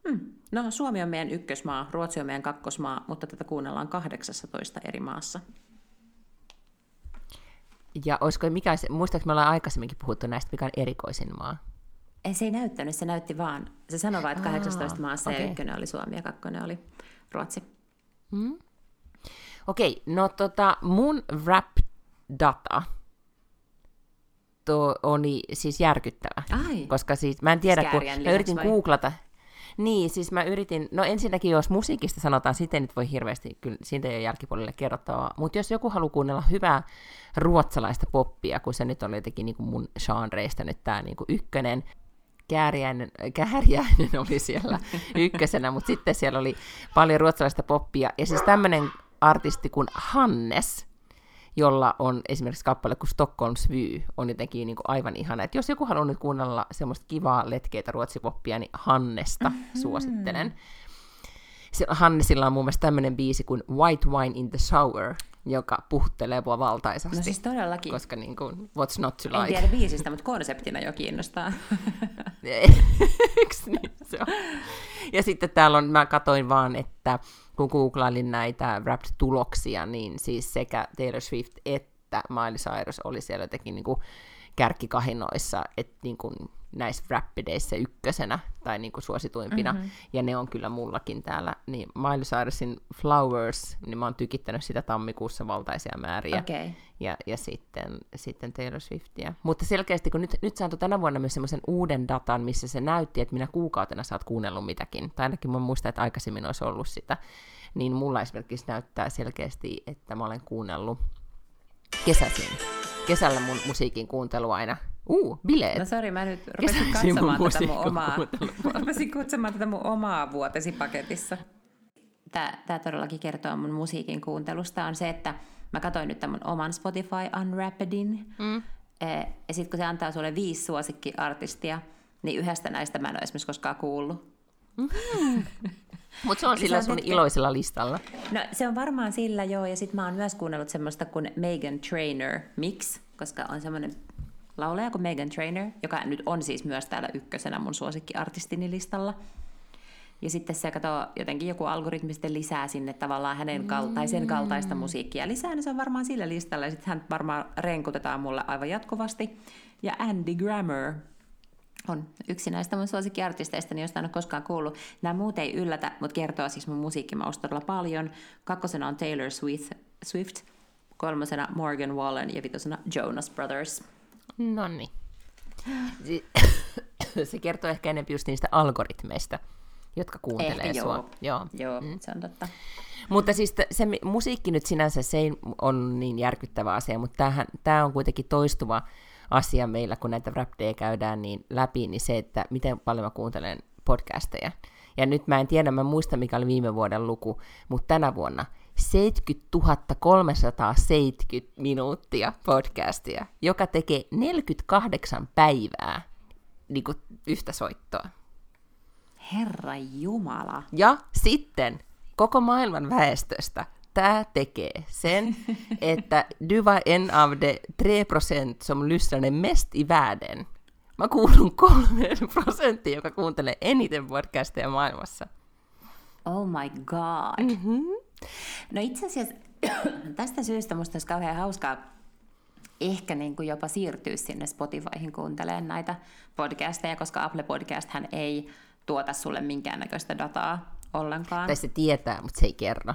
mm, no, Suomi on meidän ykkösmaa, Ruotsi on meidän kakkosmaa, mutta tätä kuunnellaan 18 eri maassa. Ja olisiko, mikä, se- muistaaks me ollaan aikaisemminkin puhuttu näistä, mikä on erikoisin maa? Ei, se ei näyttänyt, se näytti vaan. Se sanoi vaan, että Aa, 18 maassa okei. ja ykkönen oli Suomi ja kakkonen oli Ruotsi. Okei, no tota, mun rap-data to oli siis järkyttävä. Ai. Koska siis, mä en tiedä, kun Skääriän mä yritin vai? googlata. Niin, siis mä yritin, no ensinnäkin jos musiikista sanotaan, sitten nyt voi hirveästi, kyllä siitä ei ole jälkipuolelle kerrottavaa, mutta jos joku haluaa kuunnella hyvää ruotsalaista poppia, kun se nyt oli jotenkin niin kuin mun genreista nyt tämä niin kuin ykkönen, Kääriäinen, Kääriäinen oli siellä ykkösenä, mutta sitten siellä oli paljon ruotsalaista poppia, ja siis tämmöinen artisti kuin Hannes, jolla on esimerkiksi kappale kuin Stockholms Vy, on jotenkin niin kuin aivan ihana. Et jos joku haluaa nyt kuunnella semmoista kivaa letkeitä ruotsipoppia, niin Hannesta suosittelen. Se, Hannesilla on muun muassa tämmöinen biisi kuin White Wine in the Shower, joka puhuttelee mua valtaisasti. No siis todellakin. koska niin kuin, what's not to En like? tiedä biisistä, mutta konseptina jo kiinnostaa. Eiks niin se on? Ja sitten täällä on, mä katoin vaan, että kun googlailin näitä rap-tuloksia, niin siis sekä Taylor Swift että Miley Cyrus oli siellä jotenkin niin kuin kärkikahinoissa, että niin kuin näissä rappideissä ykkösenä tai niin kuin suosituimpina, mm-hmm. ja ne on kyllä mullakin täällä. Niin Miley Cyrusin Flowers, niin mä oon tykittänyt sitä tammikuussa valtaisia määriä Okei. ja, ja sitten, sitten Taylor Swiftia. Mutta selkeästi, kun nyt, nyt saatu tänä vuonna myös semmoisen uuden datan, missä se näytti, että minä kuukautena sä oot kuunnellut mitäkin, tai ainakin mä muistan, että aikaisemmin olisi ollut sitä, niin mulla esimerkiksi näyttää selkeästi, että mä olen kuunnellut kesäsin. Kesällä mun musiikin kuuntelu aina. Uu, bileet. No sori, mä nyt rupesin katsomaan tätä mun omaa, rupesin katsomaan tätä mun omaa vuotesipaketissa. Tämä, tämä todellakin kertoo mun musiikin kuuntelusta, on se, että mä katsoin nyt tämän oman Spotify Unwrappedin, mm. ja sitten kun se antaa sulle viisi suosikkiartistia, niin yhdestä näistä mä en ole esimerkiksi koskaan kuullut. Mutta se on sillä sun oot- iloisella listalla. No se on varmaan sillä joo, ja sitten mä oon myös kuunnellut semmoista kuin Megan Trainer Mix, koska on semmoinen laulaja kuin Megan Trainer, joka nyt on siis myös täällä ykkösenä mun suosikkiartistini listalla. Ja sitten se katsoo, jotenkin joku algoritmi sitten lisää sinne tavallaan hänen kal- tai sen kaltaista musiikkia lisää, niin se on varmaan sillä listalla. Ja sitten hän varmaan renkutetaan mulle aivan jatkuvasti. Ja Andy Grammer on yksi näistä mun suosikkiartisteista, josta en ole koskaan kuullut. Nämä muut ei yllätä, mutta kertoo siis mun musiikkimausta todella paljon. Kakkosena on Taylor Swift, Swift kolmosena Morgan Wallen ja vitosena Jonas Brothers. No niin. Se kertoo ehkä enemmän just niistä algoritmeista, jotka kuuntelee Ehkä sua. joo. Joo. Joo, mm. se on totta. Mutta siis t- se musiikki nyt sinänsä se ei on niin järkyttävä asia, mutta tämä on kuitenkin toistuva asia meillä, kun näitä rap käydään niin läpi, niin se, että miten paljon mä kuuntelen podcasteja. Ja nyt mä en tiedä, mä muistan mikä oli viime vuoden luku, mutta tänä vuonna 70 370 minuuttia podcastia, joka tekee 48 päivää niin kuin yhtä soittoa. Herra Jumala. Ja sitten koko maailman väestöstä tämä tekee sen, että du var en av de 3 procent som lyssnade mest i världen. Mä kuulun kolmeen prosenttiin, joka kuuntelee eniten podcasteja maailmassa. Oh my god. Mm-hmm. No itse asiassa tästä syystä musta olisi kauhean hauskaa ehkä niin kuin jopa siirtyä sinne Spotifyhin kuuntelemaan näitä podcasteja, koska Apple Podcast hän ei tuota sulle minkäännäköistä dataa ollenkaan. Tai se tietää, mutta se ei kerro.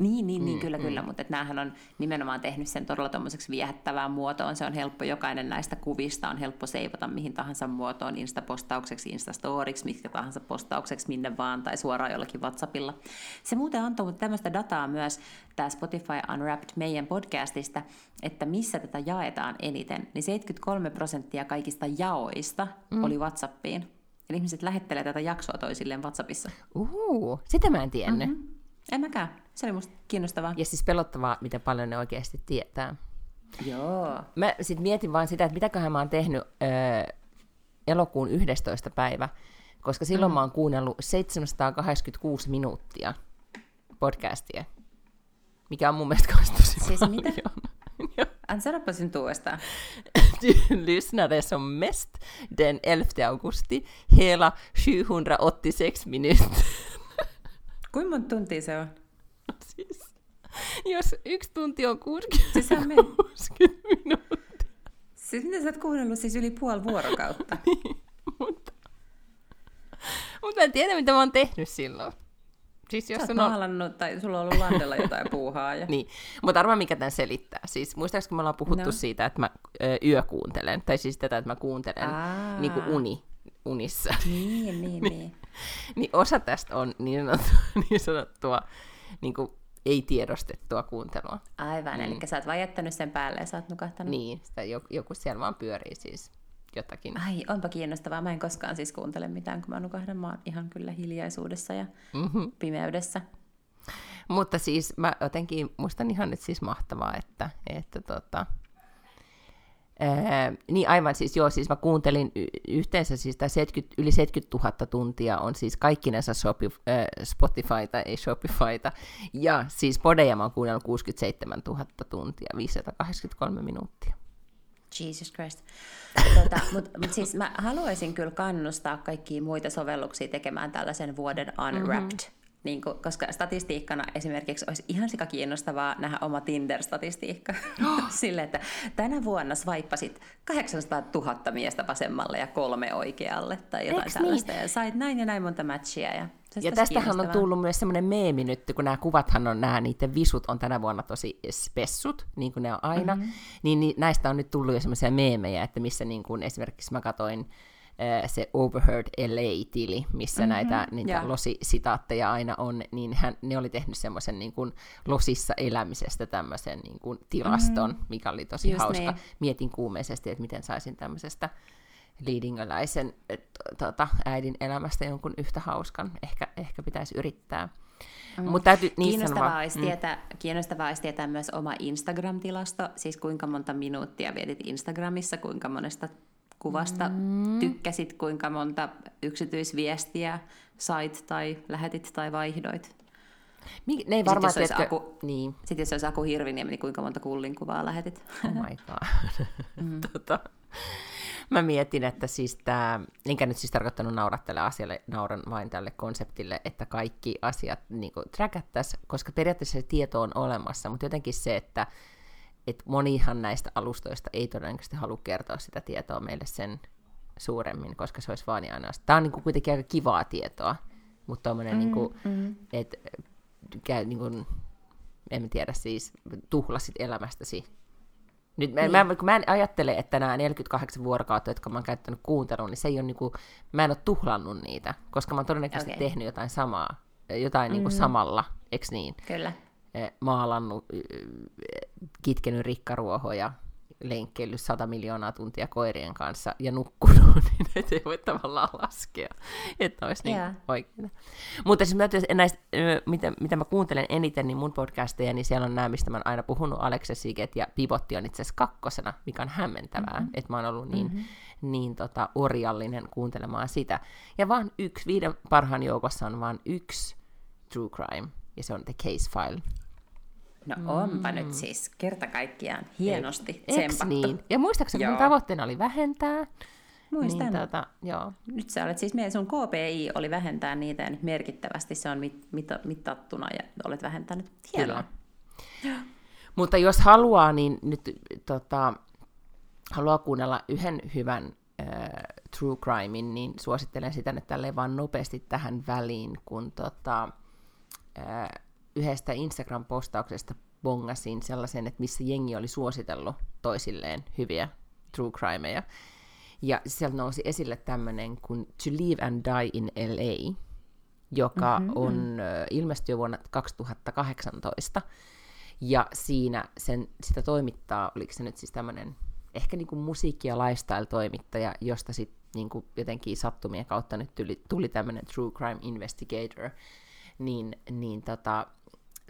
Niin, niin, niin kyllä, kyllä, mutta että näähän on nimenomaan tehnyt sen todella tuommoiseksi viehättävään muotoon. Se on helppo, jokainen näistä kuvista on helppo seivata mihin tahansa muotoon, Insta-postaukseksi, Instastoriksi, mitkä tahansa postaukseksi, minne vaan, tai suoraan jollakin WhatsAppilla. Se muuten antoi mutta tämmöistä dataa myös, tämä Spotify Unwrapped meidän podcastista, että missä tätä jaetaan eniten, niin 73 prosenttia kaikista jaoista mm. oli WhatsAppiin. Eli ihmiset lähettelee tätä jaksoa toisilleen WhatsAppissa. Uhu, sitä mä en tiennyt. Mm-hmm. En mäkään. Se oli musta kiinnostavaa. Ja siis pelottavaa, miten paljon ne oikeasti tietää. Joo. Mä sit mietin vaan sitä, että mitäköhän mä oon tehnyt öö, elokuun 11. päivä, koska silloin mm. mä oon kuunnellut 786 minuuttia podcastia, mikä on mun mielestä kans tosi Siis paljon. mitä? Joo. An sanoppa sen uudestaan. Du lyssnade som mest den 11 augusti hela 786 minuter. Kuinka monta tuntia se on? Siis, Jos yksi tunti on 60, Siis on me- 60 minuuttia, Siis mitä sä oot kuunnellut siis yli puoli vuorokautta? mutta... Mutta en tiedä, mitä mä oon tehnyt silloin. Siis Sä jos oot on... ollut- maalannut tai sulla on ollut landella jotain puuhaa. Ja... Niin, mutta arvaa mikä tämän selittää. Siis muistaakseni me ollaan puhuttu No. siitä, että mä ö, yökuuntelen, tai siis tätä, että mä kuuntelen Aa. niin kuin uni, unissa. Niin, niin, niin. niin osa tästä on niin sanottua, niin sanottua niin kuin ei-tiedostettua kuuntelua. Aivan, Mm. eli sä oot vaan jättänyt sen päälle ja sä oot nukahtanut. Niin, sitä joku, siellä vaan pyörii siis jotakin. Ai, onpa kiinnostavaa. Mä en koskaan siis kuuntele mitään, kun mä nukahdan. Mä oon ihan kyllä hiljaisuudessa ja Mm-hmm. pimeydessä. Mutta siis mä jotenkin muistan ihan nyt siis mahtavaa, että, että tota, ää, niin aivan siis joo, siis mä kuuntelin y- yhteensä siis tää 70, yli 70 000 tuntia on siis kaikkinensa Shopi, äh, Spotifyta, ei Shopifyta, ja siis podeja mä oon kuunnellut 67 000 tuntia, 583 minuuttia. Jesus Christ. Tota, Mutta mut siis mä haluaisin kyllä kannustaa kaikkia muita sovelluksia tekemään tällaisen vuoden Unwrapped. Mm-hmm. Niin kuin, koska statistiikkana esimerkiksi olisi ihan sika kiinnostavaa nähdä oma Tinder-statistiikka. Sille, että tänä vuonna swipeasit 800 000 miestä vasemmalle ja kolme oikealle tai jotain Eiks tällaista. Ja sait näin ja näin monta matchia. Ja, se Ja tästähän on tullut myös semmoinen meemi nyt, kun nämä kuvathan on, nämä niiden visut on tänä vuonna tosi spessut, niin kuin ne on aina, mm-hmm. niin, niin näistä on nyt tullut jo semmoisia meemejä, että missä niin kuin esimerkiksi mä katsoin äh, se Overheard LA-tili, missä mm-hmm. näitä niitä Joo. losisitaatteja aina on, niin hän, ne oli tehnyt semmoisen niin kuin losissa elämisestä tämmöisen niin kuin tilaston, mm-hmm. mikä oli tosi Just hauska. niin. Mietin kuumeisesti, että miten saisin tämmöisestä leadingöläisen tota, äidin elämästä jonkun yhtä hauskan. Ehkä, ehkä pitäisi yrittää. Mm. Mutta täytyy niin Kiinnostavaa, sanoa, olisi tietää, kiinnostavaa olisi tietää myös oma Instagram-tilasto, siis kuinka monta minuuttia vietit Instagramissa, kuinka monesta kuvasta mm. tykkäsit, kuinka monta yksityisviestiä sait tai lähetit tai vaihdoit. mi- ne ei Ja sit varmaan jos tiedätkö, Aku- niin, Sitten jos olisi Aku Hirviniemi, niin kuinka monta kullin kuvaa lähetit? oh my god. mm. tota, mä mietin, että siis tämä, enkä nyt siis tarkoittanut naurattele asialle, nauran vain tälle konseptille, että kaikki asiat niin trackattaisiin, koska periaatteessa se tieto on olemassa, mutta jotenkin se, että et monihan näistä alustoista ei todennäköisesti halua kertoa sitä tietoa meille sen suuremmin, koska se olisi vaan ja ainoastaan. Tämä on niin kuin kuitenkin aika kivaa tietoa, mutta tuommoinen, mm, niin kuin, mm. että käy, niin kuin, en tiedä siis, tuhlasit elämästäsi. Nyt mä, niin. mä, kun mä en ajattele, että nämä 48 vuorokautta, jotka mä oon käyttänyt kuunteluun, niin se ei ole niin kuin, mä en ole tuhlannut niitä, koska mä oon todennäköisesti Okei. tehnyt jotain samaa, jotain mm. niin kuin samalla, eks niin? Kyllä. Eh, maalannut, eh, kitkenyt rikkaruohoja, lenkkeillyt 100 miljoonaa tuntia koirien kanssa ja nukkunut, niin näitä ei voi tavallaan laskea, että olisi niin Joo. oikeita. Mutta siis mä näistä, ö, mitä, mitä mä kuuntelen eniten, niin mun podcasteja, niin siellä on nämä, mistä mä oon aina puhunut, Alexa Siget ja Pivotti on itse asiassa kakkosena, mikä on hämmentävää, mm-hmm. että mä oon ollut niin, mm-hmm. niin tota, orjallinen kuuntelemaan sitä. Ja vaan yksi, viiden parhaan joukossa on vaan yksi true crime, ja se on The Case File. No onpa nyt siis kerta kaikkiaan hienosti Eks tsempattu. niin? Ja muistaakseni mun tavoitteena oli vähentää. Muistan. Niin, tota, joo. Nyt sä olet siis, meidän sun KPI oli vähentää niitä ja nyt merkittävästi se on mit, mit, mittattuna ja olet vähentänyt. Hienoa. Mutta jos haluaa, niin nyt tota, haluaa kuunnella yhden hyvän äh, true crimein, niin suosittelen sitä nyt tälleen vaan nopeasti tähän väliin, kun tota, yhdestä Instagram-postauksesta bongasin sellaisen, että missä jengi oli suositellut toisilleen hyviä true crimeja. Ja sieltä nousi esille tämmöinen kuin To Live and Die in LA, joka mm-hmm. on ilmestyi jo vuonna 2018. Ja siinä sen, sitä toimittaa, oliko se nyt siis tämmöinen ehkä niin kuin musiikki- ja lifestyle-toimittaja, josta sitten niin kuin jotenkin sattumien kautta nyt tuli, tuli tämmöinen True Crime Investigator, niin, niin tota,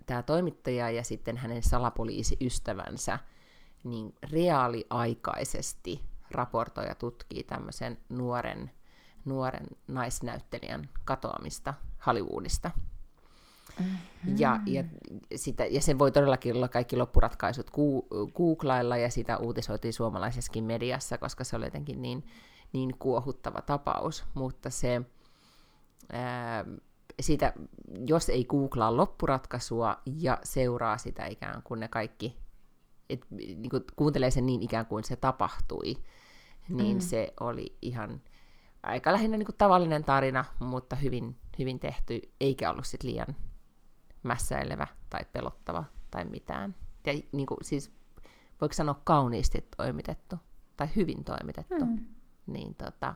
tämä toimittaja ja sitten hänen salapoliisiystävänsä niin reaaliaikaisesti raportoi ja tutkii tämmöisen nuoren, nuoren naisnäyttelijän katoamista Hollywoodista. Mm-hmm. Ja, ja, sitä, ja sen voi todellakin olla kaikki loppuratkaisut googlailla, ja sitä uutisoitiin suomalaisessakin mediassa, koska se oli jotenkin niin, niin kuohuttava tapaus. Mutta se, ää, siitä, jos ei googlaa loppuratkaisua ja seuraa sitä ikään kuin ne kaikki, et, niin kuin kuuntelee sen niin ikään kuin se tapahtui, niin mm. se oli ihan aika lähinnä niin kuin tavallinen tarina, mutta hyvin, hyvin tehty, eikä ollut sit liian mässäilevä tai pelottava tai mitään. Ja niin kuin, siis voiko sanoa kauniisti toimitettu tai hyvin toimitettu, mm. niin, tota,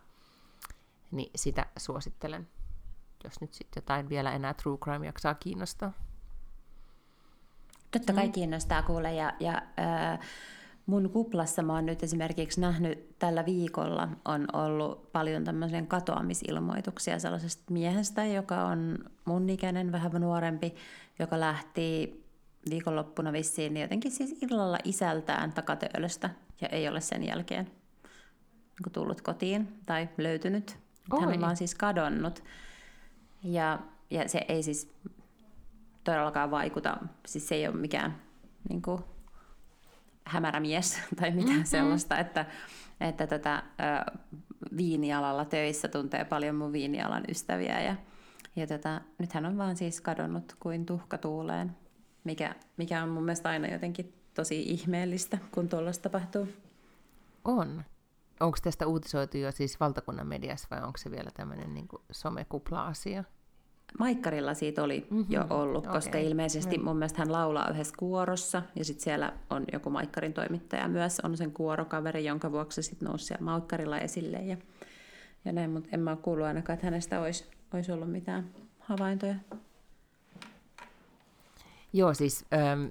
niin sitä suosittelen, jos nyt sitten jotain vielä enää True Crime jaksaa kiinnostaa. Totta kai mm. kiinnostaa kuulla ja, ja äh, mun kuplassa mä oon nyt esimerkiksi nähnyt tällä viikolla on ollut paljon tämmöisen katoamisilmoituksia sellaisesta miehestä, joka on mun ikäinen, vähän nuorempi, joka lähti viikonloppuna vissiin niin jotenkin siis illalla isältään takatöölöstä ja ei ole sen jälkeen niin tullut kotiin tai löytynyt. Oi. Hän on vaan siis kadonnut. Ja, ja se ei siis todellakaan vaikuta, siis se ei ole mikään niin kuin, hämärä mies tai mitään mm-hmm. sellaista, että, että tätä ö, viinialalla töissä tuntee paljon mun viinialan ystäviä ja, ja tätä, nyt hän on vaan siis kadonnut kuin tuhka tuuleen mikä, mikä on mun mielestä aina jotenkin tosi ihmeellistä, kun tuollaista tapahtuu. On. Onko tästä uutisoitu jo siis valtakunnan mediassa vai onko se vielä tämmöinen niin somekupla-asia? Maikkarilla siitä oli mm-hmm. jo ollut, koska okay. ilmeisesti mun mielestä hän laulaa yhdessä kuorossa ja sitten siellä on joku Maikkarin toimittaja myös, on sen kuorokaveri, jonka vuoksi se sitten nousi siellä Maikkarilla esille ja, ja näin, mutta en mä ole kuullut ainakaan, että hänestä olisi, olisi ollut mitään havaintoja. Joo, siis ähm,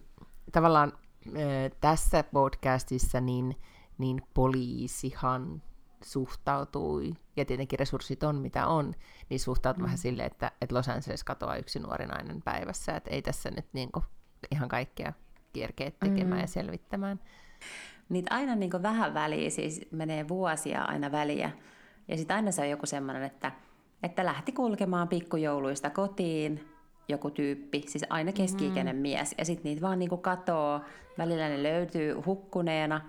tavallaan äh, tässä podcastissa niin, niin poliisihan suhtautui, ja tietenkin resurssit on mitä on, niin suhtautui mm. vähän silleen, että, että Los Angeles katoaa yksi nuori nainen päivässä, että ei tässä nyt niin kuin ihan kaikkea kierkeet tekemään mm. ja selvittämään. Niitä aina niin vähän väliä, siis menee vuosia aina väliä, ja sitten aina se on joku semmoinen, että, että lähti kulkemaan pikkujouluista kotiin, joku tyyppi, siis aina keski-ikäinen mm. mies, ja sitten niitä vaan niinku katoo, välillä ne löytyy hukkuneena,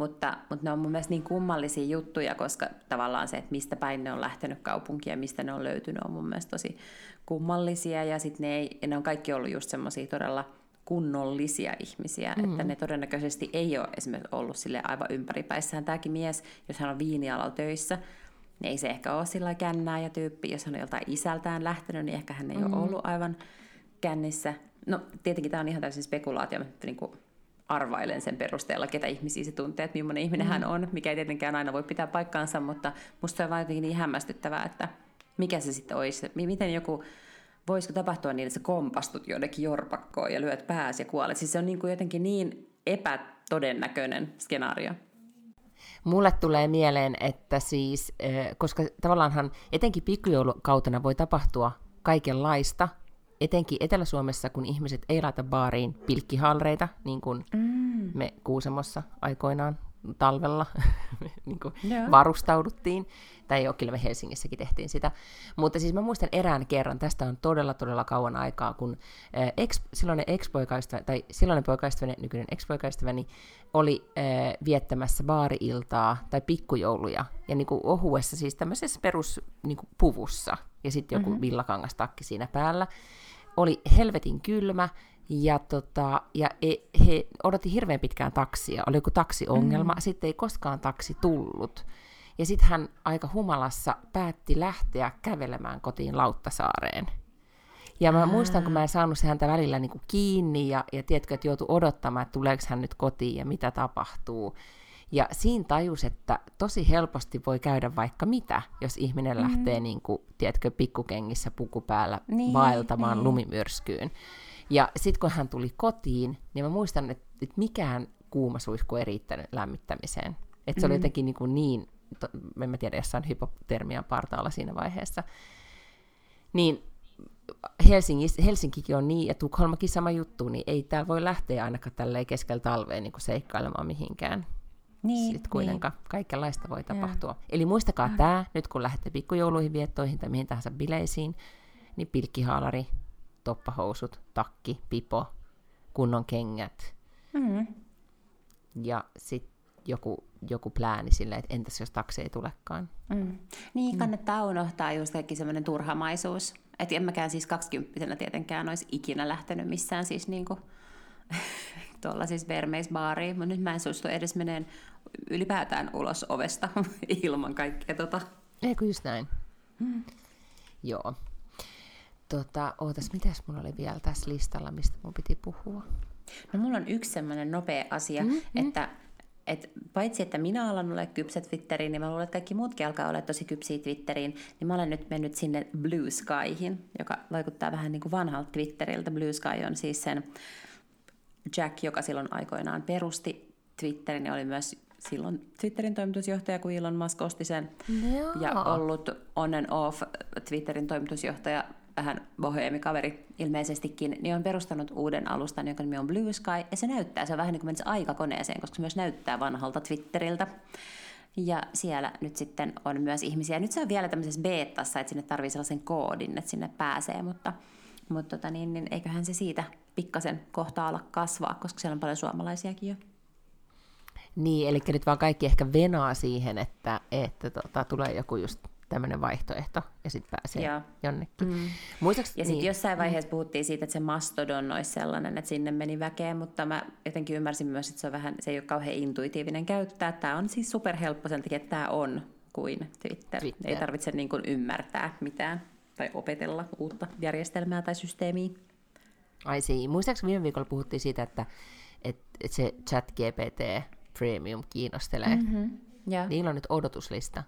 mutta, mutta ne on mun mielestä niin kummallisia juttuja, koska tavallaan se, että mistä päin ne on lähtenyt kaupunkiin ja mistä ne on löytynyt, on mun mielestä tosi kummallisia, ja sitten ne, ei, ne on kaikki ollut just semmoisia todella kunnollisia ihmisiä, mm. että ne todennäköisesti ei ole esimerkiksi ollut sille aivan ympäripäissään. Tämäkin mies, jos hän on viinialalla töissä, niin ei se ehkä ole sillä kännää ja tyyppi. Jos hän on joltain isältään lähtenyt, niin ehkä hän ei mm. ole ollut aivan kännissä. No tietenkin tämä on ihan täysin spekulaatio, mutta niin kuin arvailen sen perusteella, ketä ihmisiä se tuntee, että millainen ihminen mm. hän on, mikä ei tietenkään aina voi pitää paikkaansa, mutta musta on vaan jotenkin niin hämmästyttävää, että mikä se sitten olisi, miten joku, voisiko tapahtua niin, että sä kompastut jonnekin jorpakkoon ja lyöt pääs ja kuolet. Siis se on niin kuin jotenkin niin epätodennäköinen skenaario. Mulle tulee mieleen, että siis, koska tavallaanhan etenkin pikkujoulukautena voi tapahtua kaikenlaista, etenkin Etelä-Suomessa, kun ihmiset ei laita baariin pilkkihalreita, niin kuin mm. me Kuusamossa aikoinaan talvella niin kuin varustauduttiin. Tai jo, kyllä me Helsingissäkin tehtiin sitä. Mutta siis mä muistan erään kerran, tästä on todella todella kauan aikaa, kun äh, ex, silloinen ex-poikaystävä, tai silloinen poikaystäväni, nykyinen ex-poikaystäväni, oli äh, viettämässä baari-iltaa tai pikkujouluja, ja niin kuin ohuessa, siis tämmöisessä peruspuvussa, niin ja sitten joku mm-hmm. villakangastakki siinä päällä. Oli helvetin kylmä, ja, tota, ja e, he odotti hirveän pitkään taksia, oli joku taksiongelma, mm. sitten ei koskaan taksi tullut. Ja sitten hän aika humalassa päätti lähteä kävelemään kotiin Lauttasaareen. Ja mä Ää. muistan, kun mä en saanut se häntä välillä niin kuin kiinni ja, ja tiedätkö, että joutui odottamaan, että tuleeko hän nyt kotiin ja mitä tapahtuu. Ja siinä tajus, että tosi helposti voi käydä vaikka mitä, jos ihminen mm. lähtee, niin kuin, tiedätkö, pikkukengissä puku päällä niin, vaeltamaan niin. lumimyrskyyn. Ja sitten kun hän tuli kotiin, niin mä muistan, että, että mikään kuuma suihku ei riittänyt lämmittämiseen. Että se mm. oli jotenkin niin, kuin niin to, en mä tiedä, jossain hypotermian partaalla siinä vaiheessa. Niin Helsingis, Helsinkikin on niin, ja Tukholmakin sama juttu, niin ei täällä voi lähteä ainakaan tälleen keskellä talveen niin seikkailemaan mihinkään. Niin, Sitten kuitenkaan niin. kaikenlaista voi tapahtua. Ja. Eli muistakaa mm. tämä, nyt kun lähdette pikkujouluihin viettoihin tai mihin tahansa bileisiin, niin pilkkihaalari, toppahousut, takki, pipo, kunnon kengät. Mm. Ja sitten joku, joku plääni sille, että entäs jos taksi ei tulekaan. Mm. Niin, kannattaa mm. unohtaa just kaikki semmoinen turhamaisuus. Että en mäkään siis kaksikymppisenä tietenkään olisi ikinä lähtenyt missään siis niinku tuolla siis vermeisbaariin, mutta nyt mä en suostu edes meneen ylipäätään ulos ovesta ilman kaikkea tota. Eikö just näin? Mm. Joo. Tota, ootas, mitäs mulla oli vielä tässä listalla, mistä mun piti puhua? No mulla on yksi semmoinen nopea asia, mm-hmm. että et paitsi että minä alan olla kypsä Twitteriin, niin mä luulen, että kaikki muutkin alkaa olla tosi kypsiä Twitteriin, niin mä olen nyt mennyt sinne Blue Skyhin, joka vaikuttaa vähän niin kuin vanhalta Twitteriltä. Blue Sky on siis sen Jack, joka silloin aikoinaan perusti Twitterin ja oli myös silloin Twitterin toimitusjohtaja, kun Elon Musk osti sen. Jaa. Ja ollut on and off Twitterin toimitusjohtaja vähän boheemikaveri ilmeisestikin, niin on perustanut uuden alustan, jonka nimi on Blue Sky, ja se näyttää, se on vähän niin kuin menisi aikakoneeseen, koska se myös näyttää vanhalta Twitteriltä. Ja siellä nyt sitten on myös ihmisiä. Nyt se on vielä tämmöisessä beetassa, että sinne tarvii sellaisen koodin, että sinne pääsee, mutta, mutta tota niin, niin eiköhän se siitä pikkasen kohta ala kasvaa, koska siellä on paljon suomalaisiakin jo. Niin, eli nyt vaan kaikki ehkä venaa siihen, että, että tota, tulee joku just tämmöinen vaihtoehto, ja sitten pääsee Joo. jonnekin. Mm. Muistaks, ja sitten niin, jossain vaiheessa mm. puhuttiin siitä, että se Mastodon olisi sellainen, että sinne meni väkeä, mutta mä jotenkin ymmärsin myös, että se, on vähän, se ei ole kauhean intuitiivinen käyttää. Tämä on siis superhelppo sen takia, että tämä on kuin Twitter. Twitter. Ei tarvitse niin kuin ymmärtää mitään tai opetella uutta järjestelmää tai systeemiä. Ai sii. Muistaakseni viime viikolla puhuttiin siitä, että, että, että se chat GPT Premium kiinnostelee. Mm-hmm. Yeah. Niillä on nyt odotuslista.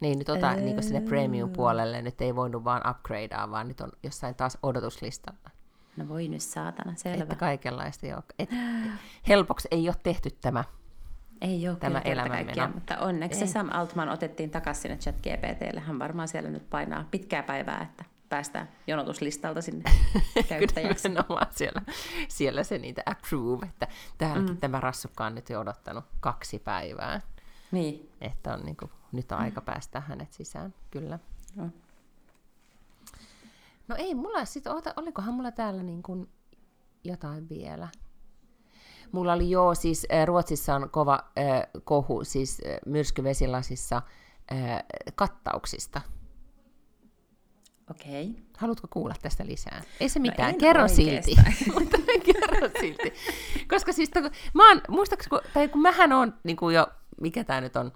Niin, nyt ota niin sinne premium-puolelle. Nyt ei voinut vaan upgradea, vaan nyt on jossain taas odotuslistalla. No voi nyt saatana, selvä. Että kaikenlaista jo. Et, helpoksi ei ole tehty tämä ei ole tämä elämänmeno. Mutta onneksi ei. Sam Altman otettiin takaisin sinne chat GPTlle. Hän varmaan siellä nyt painaa pitkää päivää, että päästään jonotuslistalta sinne käyttäjäksi. Kyllä siellä, siellä se niitä approve, että täälläkin mm. tämä rassukka on nyt jo odottanut kaksi päivää. Niin. Että on niin kuin, nyt on aika päästä hänet sisään, kyllä. No, no ei mulla sitten, oota, olikohan mulla täällä niin kuin jotain vielä? Mulla oli joo, siis äh, Ruotsissa on kova äh, kohu, siis äh, myrskyvesilasissa äh, kattauksista. Okei. Okay. Haluatko kuulla tästä lisää? Ei se no mitään, no kerro silti. Mutta kerro silti. Koska siis, to, mä oon, muistaakseni, tai kun mähän on niin kuin jo, mikä tämä nyt on,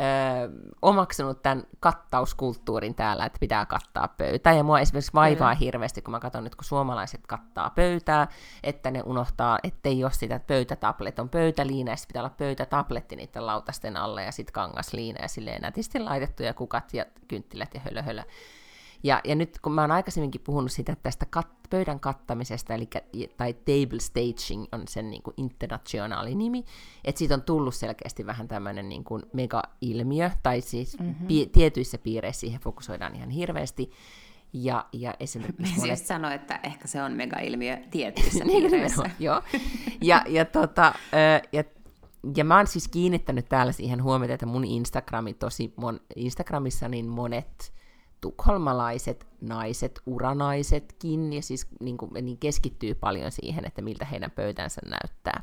öö, omaksunut tämän kattauskulttuurin täällä, että pitää kattaa pöytää. Ja mua esimerkiksi vaivaa Kyllä. hirveästi, kun mä katson nyt, kun suomalaiset kattaa pöytää, että ne unohtaa, ettei ole sitä, että pöytätablet on pöytäliina, ja pitää olla pöytätabletti niiden lautasten alle, ja sitten kangasliina, ja silleen nätisti laitettuja kukat ja kynttilät ja hölö, hölö. Ja, ja nyt kun mä oon aikaisemminkin puhunut sitä tästä kat- pöydän kattamisesta, eli, tai table staging on sen niin kuin internationaali nimi, että siitä on tullut selkeästi vähän tämmöinen niin kuin mega-ilmiö, tai siis mm-hmm. pi- tietyissä piireissä siihen fokusoidaan ihan hirveästi, ja, ja esimerkiksi... Monet... Siis sanoi, että ehkä se on mega-ilmiö tietyissä niin, piireissä. joo. Ja, ja, tota, ja, ja mä oon siis kiinnittänyt täällä siihen huomiota, että mun Instagrami tosi mon, Instagramissa niin monet tukholmalaiset naiset, uranaisetkin, ja siis niin, kuin, niin keskittyy paljon siihen, että miltä heidän pöytänsä näyttää.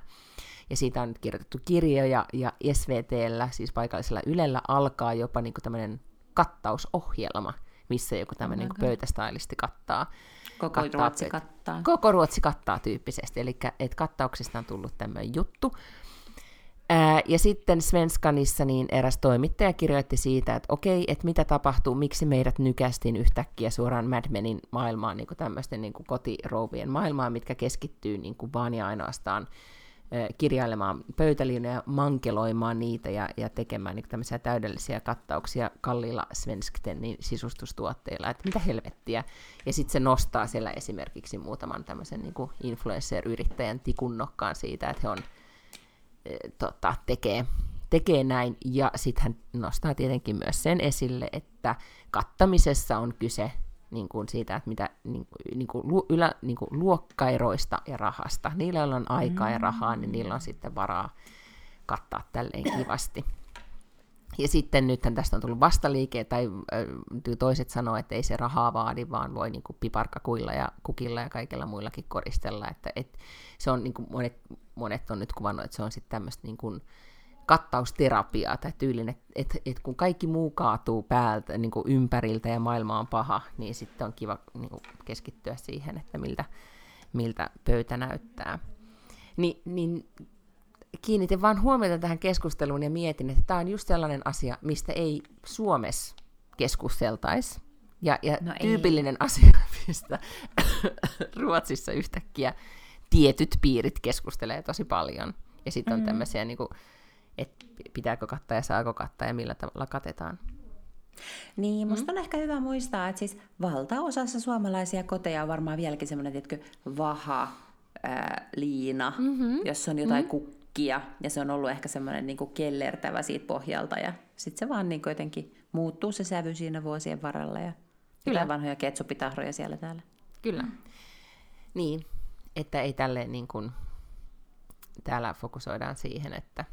Ja siitä on nyt kirjoitettu kirjoja, ja SVTllä, siis paikallisella Ylellä, alkaa jopa niin tämmöinen kattausohjelma, missä joku tämmöinen niin pöytästailisti kattaa. Koko kattaa Ruotsi pöytä. kattaa. Koko Ruotsi kattaa tyyppisesti, eli että kattauksista on tullut tämmöinen juttu. Ää, ja sitten Svenskanissa niin eräs toimittaja kirjoitti siitä, että okei, että mitä tapahtuu, miksi meidät nykästiin yhtäkkiä suoraan Mad Menin maailmaan, niin tämmöisten niin kotirouvien maailmaan, mitkä keskittyy niin kuin vaan ja ainoastaan kirjailemaan pöytäliinoja, mankeloimaan niitä ja, ja tekemään niin tämmöisiä täydellisiä kattauksia kalliilla Svenskten niin sisustustuotteilla, että mitä helvettiä. Ja sitten se nostaa siellä esimerkiksi muutaman tämmöisen niin influencer-yrittäjän tikunnokkaan siitä, että he on tota, tekee, tekee näin. Ja sitten hän nostaa tietenkin myös sen esille, että kattamisessa on kyse niin kuin siitä, että mitä niin kuin, niin kuin, ylä, niin kuin luokkairoista ja rahasta. Niillä, joilla on aikaa ja rahaa, niin niillä on sitten varaa kattaa tälleen kivasti. Ja sitten nythän tästä on tullut vastaliike, tai toiset sanoo, että ei se rahaa vaadi, vaan voi niin piparkakuilla ja kukilla ja kaikilla muillakin koristella. Että, et se on, niin kuin monet, monet on nyt kuvannut, että se on sitten tämmöistä niin kuin, kattausterapiaa tai tyylin, että et, et kun kaikki muu kaatuu päältä, niin kuin ympäriltä ja maailma on paha, niin sitten on kiva niin kuin keskittyä siihen, että miltä, miltä pöytä näyttää. Ni, niin kiinnitin vaan huomiota tähän keskusteluun ja mietin, että tämä on just sellainen asia, mistä ei Suomessa keskusteltaisi. Ja, ja no tyypillinen ei. asia, mistä Ruotsissa yhtäkkiä tietyt piirit keskustelee tosi paljon. Ja sitten on mm. tämmöisiä, niin kuin, että pitääkö kattaa ja saako kattaa ja millä tavalla katetaan. Niin, musta mm. on ehkä hyvä muistaa, että siis valtaosassa suomalaisia koteja on varmaan vieläkin semmoinen, tietkö, vaha, ää, liina, mm-hmm. jos on jotain mm-hmm. Kukkia, ja se on ollut ehkä semmoinen niin kuin kellertävä siitä pohjalta, ja sitten se vaan niin kuin jotenkin muuttuu se sävy siinä vuosien varrella, ja Kyllä. vanhoja ketsupitahroja siellä täällä. Kyllä. Mm. Niin, että ei tälle niin kuin, täällä fokusoidaan siihen, että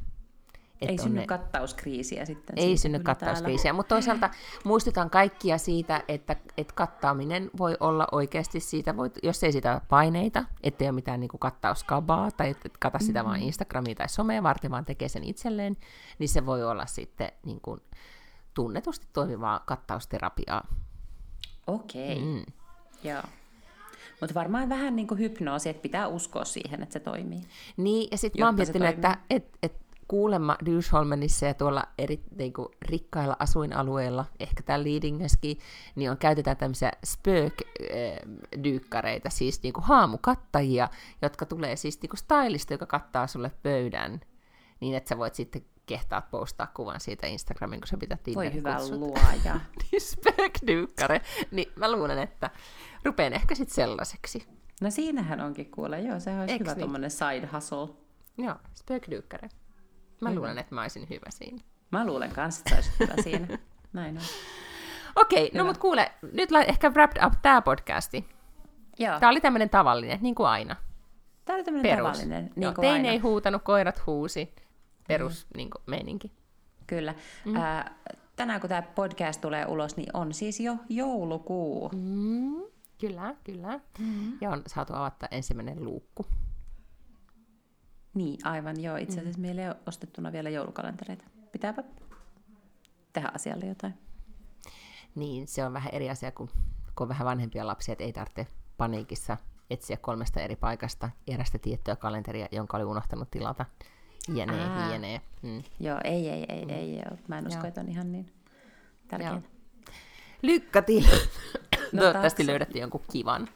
että ei synny ne... kattauskriisiä sitten. Ei synny kattauskriisiä, mutta toisaalta muistutan kaikkia siitä, että, että kattaaminen voi olla oikeasti siitä, voi, jos ei sitä paineita, ettei ole mitään niin kuin kattauskabaa tai että et kata sitä mm-hmm. vain Instagramia tai somea varten, vaan tekee sen itselleen, niin se voi olla sitten niin kuin tunnetusti toimivaa kattausterapiaa. Okei, okay. mm. joo. Mutta varmaan vähän niin kuin hypnoosi, että pitää uskoa siihen, että se toimii. Niin, ja sitten mä oon miettinyt, että et, et kuulemma Dysholmenissa ja tuolla eri niin kuin, rikkailla asuinalueilla, ehkä täällä Leadingeskin, niin on, käytetään tämmöisiä spök-dyykkareita, siis niin kuin haamukattajia, jotka tulee siis niin kuin stylista, joka kattaa sulle pöydän, niin että sä voit sitten kehtaat postaa kuvan siitä Instagramin, kun sä pitää Voi hyvä luoja. niin spök-dyykkare. Niin mä luulen, että rupean ehkä sitten sellaiseksi. No siinähän onkin kuule, joo, se olisi Eks hyvä niin? tuommoinen side hustle. Joo, spök-dyykkare. Mä hyvä. luulen, että mä olisin hyvä siinä. Mä luulen kanssa, että sä hyvä siinä. Näin on. Okei, okay, no mut kuule, nyt ehkä wrapped up tää podcasti. Joo. Tää oli tämmönen tavallinen, niin kuin aina. Tää oli tämmönen Perus. tavallinen, niin Joo, kuin tein aina. ei huutanut, koirat huusi. Perus mm. niin kuin, meininki. Kyllä. Mm. Ää, tänään kun tämä podcast tulee ulos, niin on siis jo joulukuu. Mm. Kyllä, kyllä. Mm. Ja on saatu avata ensimmäinen luukku. Niin, aivan joo. Itse asiassa mm. meillä ei ole ostettuna vielä joulukalentereita. Pitääpä tehdä asialle jotain. Niin, se on vähän eri asia, kun, kun on vähän vanhempia lapsia, että ei tarvitse paniikissa etsiä kolmesta eri paikasta erästä tiettyä kalenteria, jonka oli unohtanut tilata. Jene, Aa. jene. Mm. Joo, ei, ei, ei, mm. ei, ei. Mä en usko, joo. että on ihan niin tärkeää. Lykkä no, Toivottavasti takso. löydätte jonkun kivan.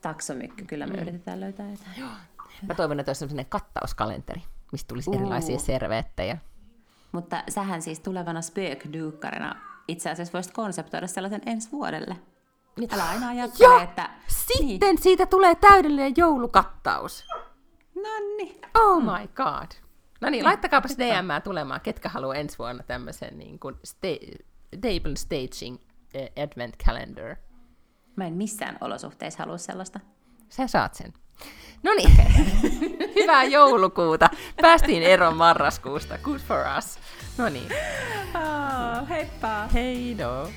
Taksomykky, kyllä me mm. yritetään löytää jotain. Joo. Mä toivon, että olisi sellainen kattauskalenteri, mistä tulisi uh. erilaisia serveettejä. Mutta sähän siis tulevana spökduukkarina itse asiassa voisit konseptoida sellaisen ensi vuodelle. Niin. Älä aina ajattele, ja että... sitten niin. siitä tulee täydellinen joulukattaus. Nonni. Oh my god. No niin, laittakaapa DM tulemaan, ketkä haluaa ensi vuonna tämmöisen niin kuin sta- table staging uh, advent calendar. Mä en missään olosuhteissa halua sellaista. Sä saat sen. No niin, hyvää joulukuuta. Päästiin eroon marraskuusta. Good for us. No niin. Oh, heippa. Hei no.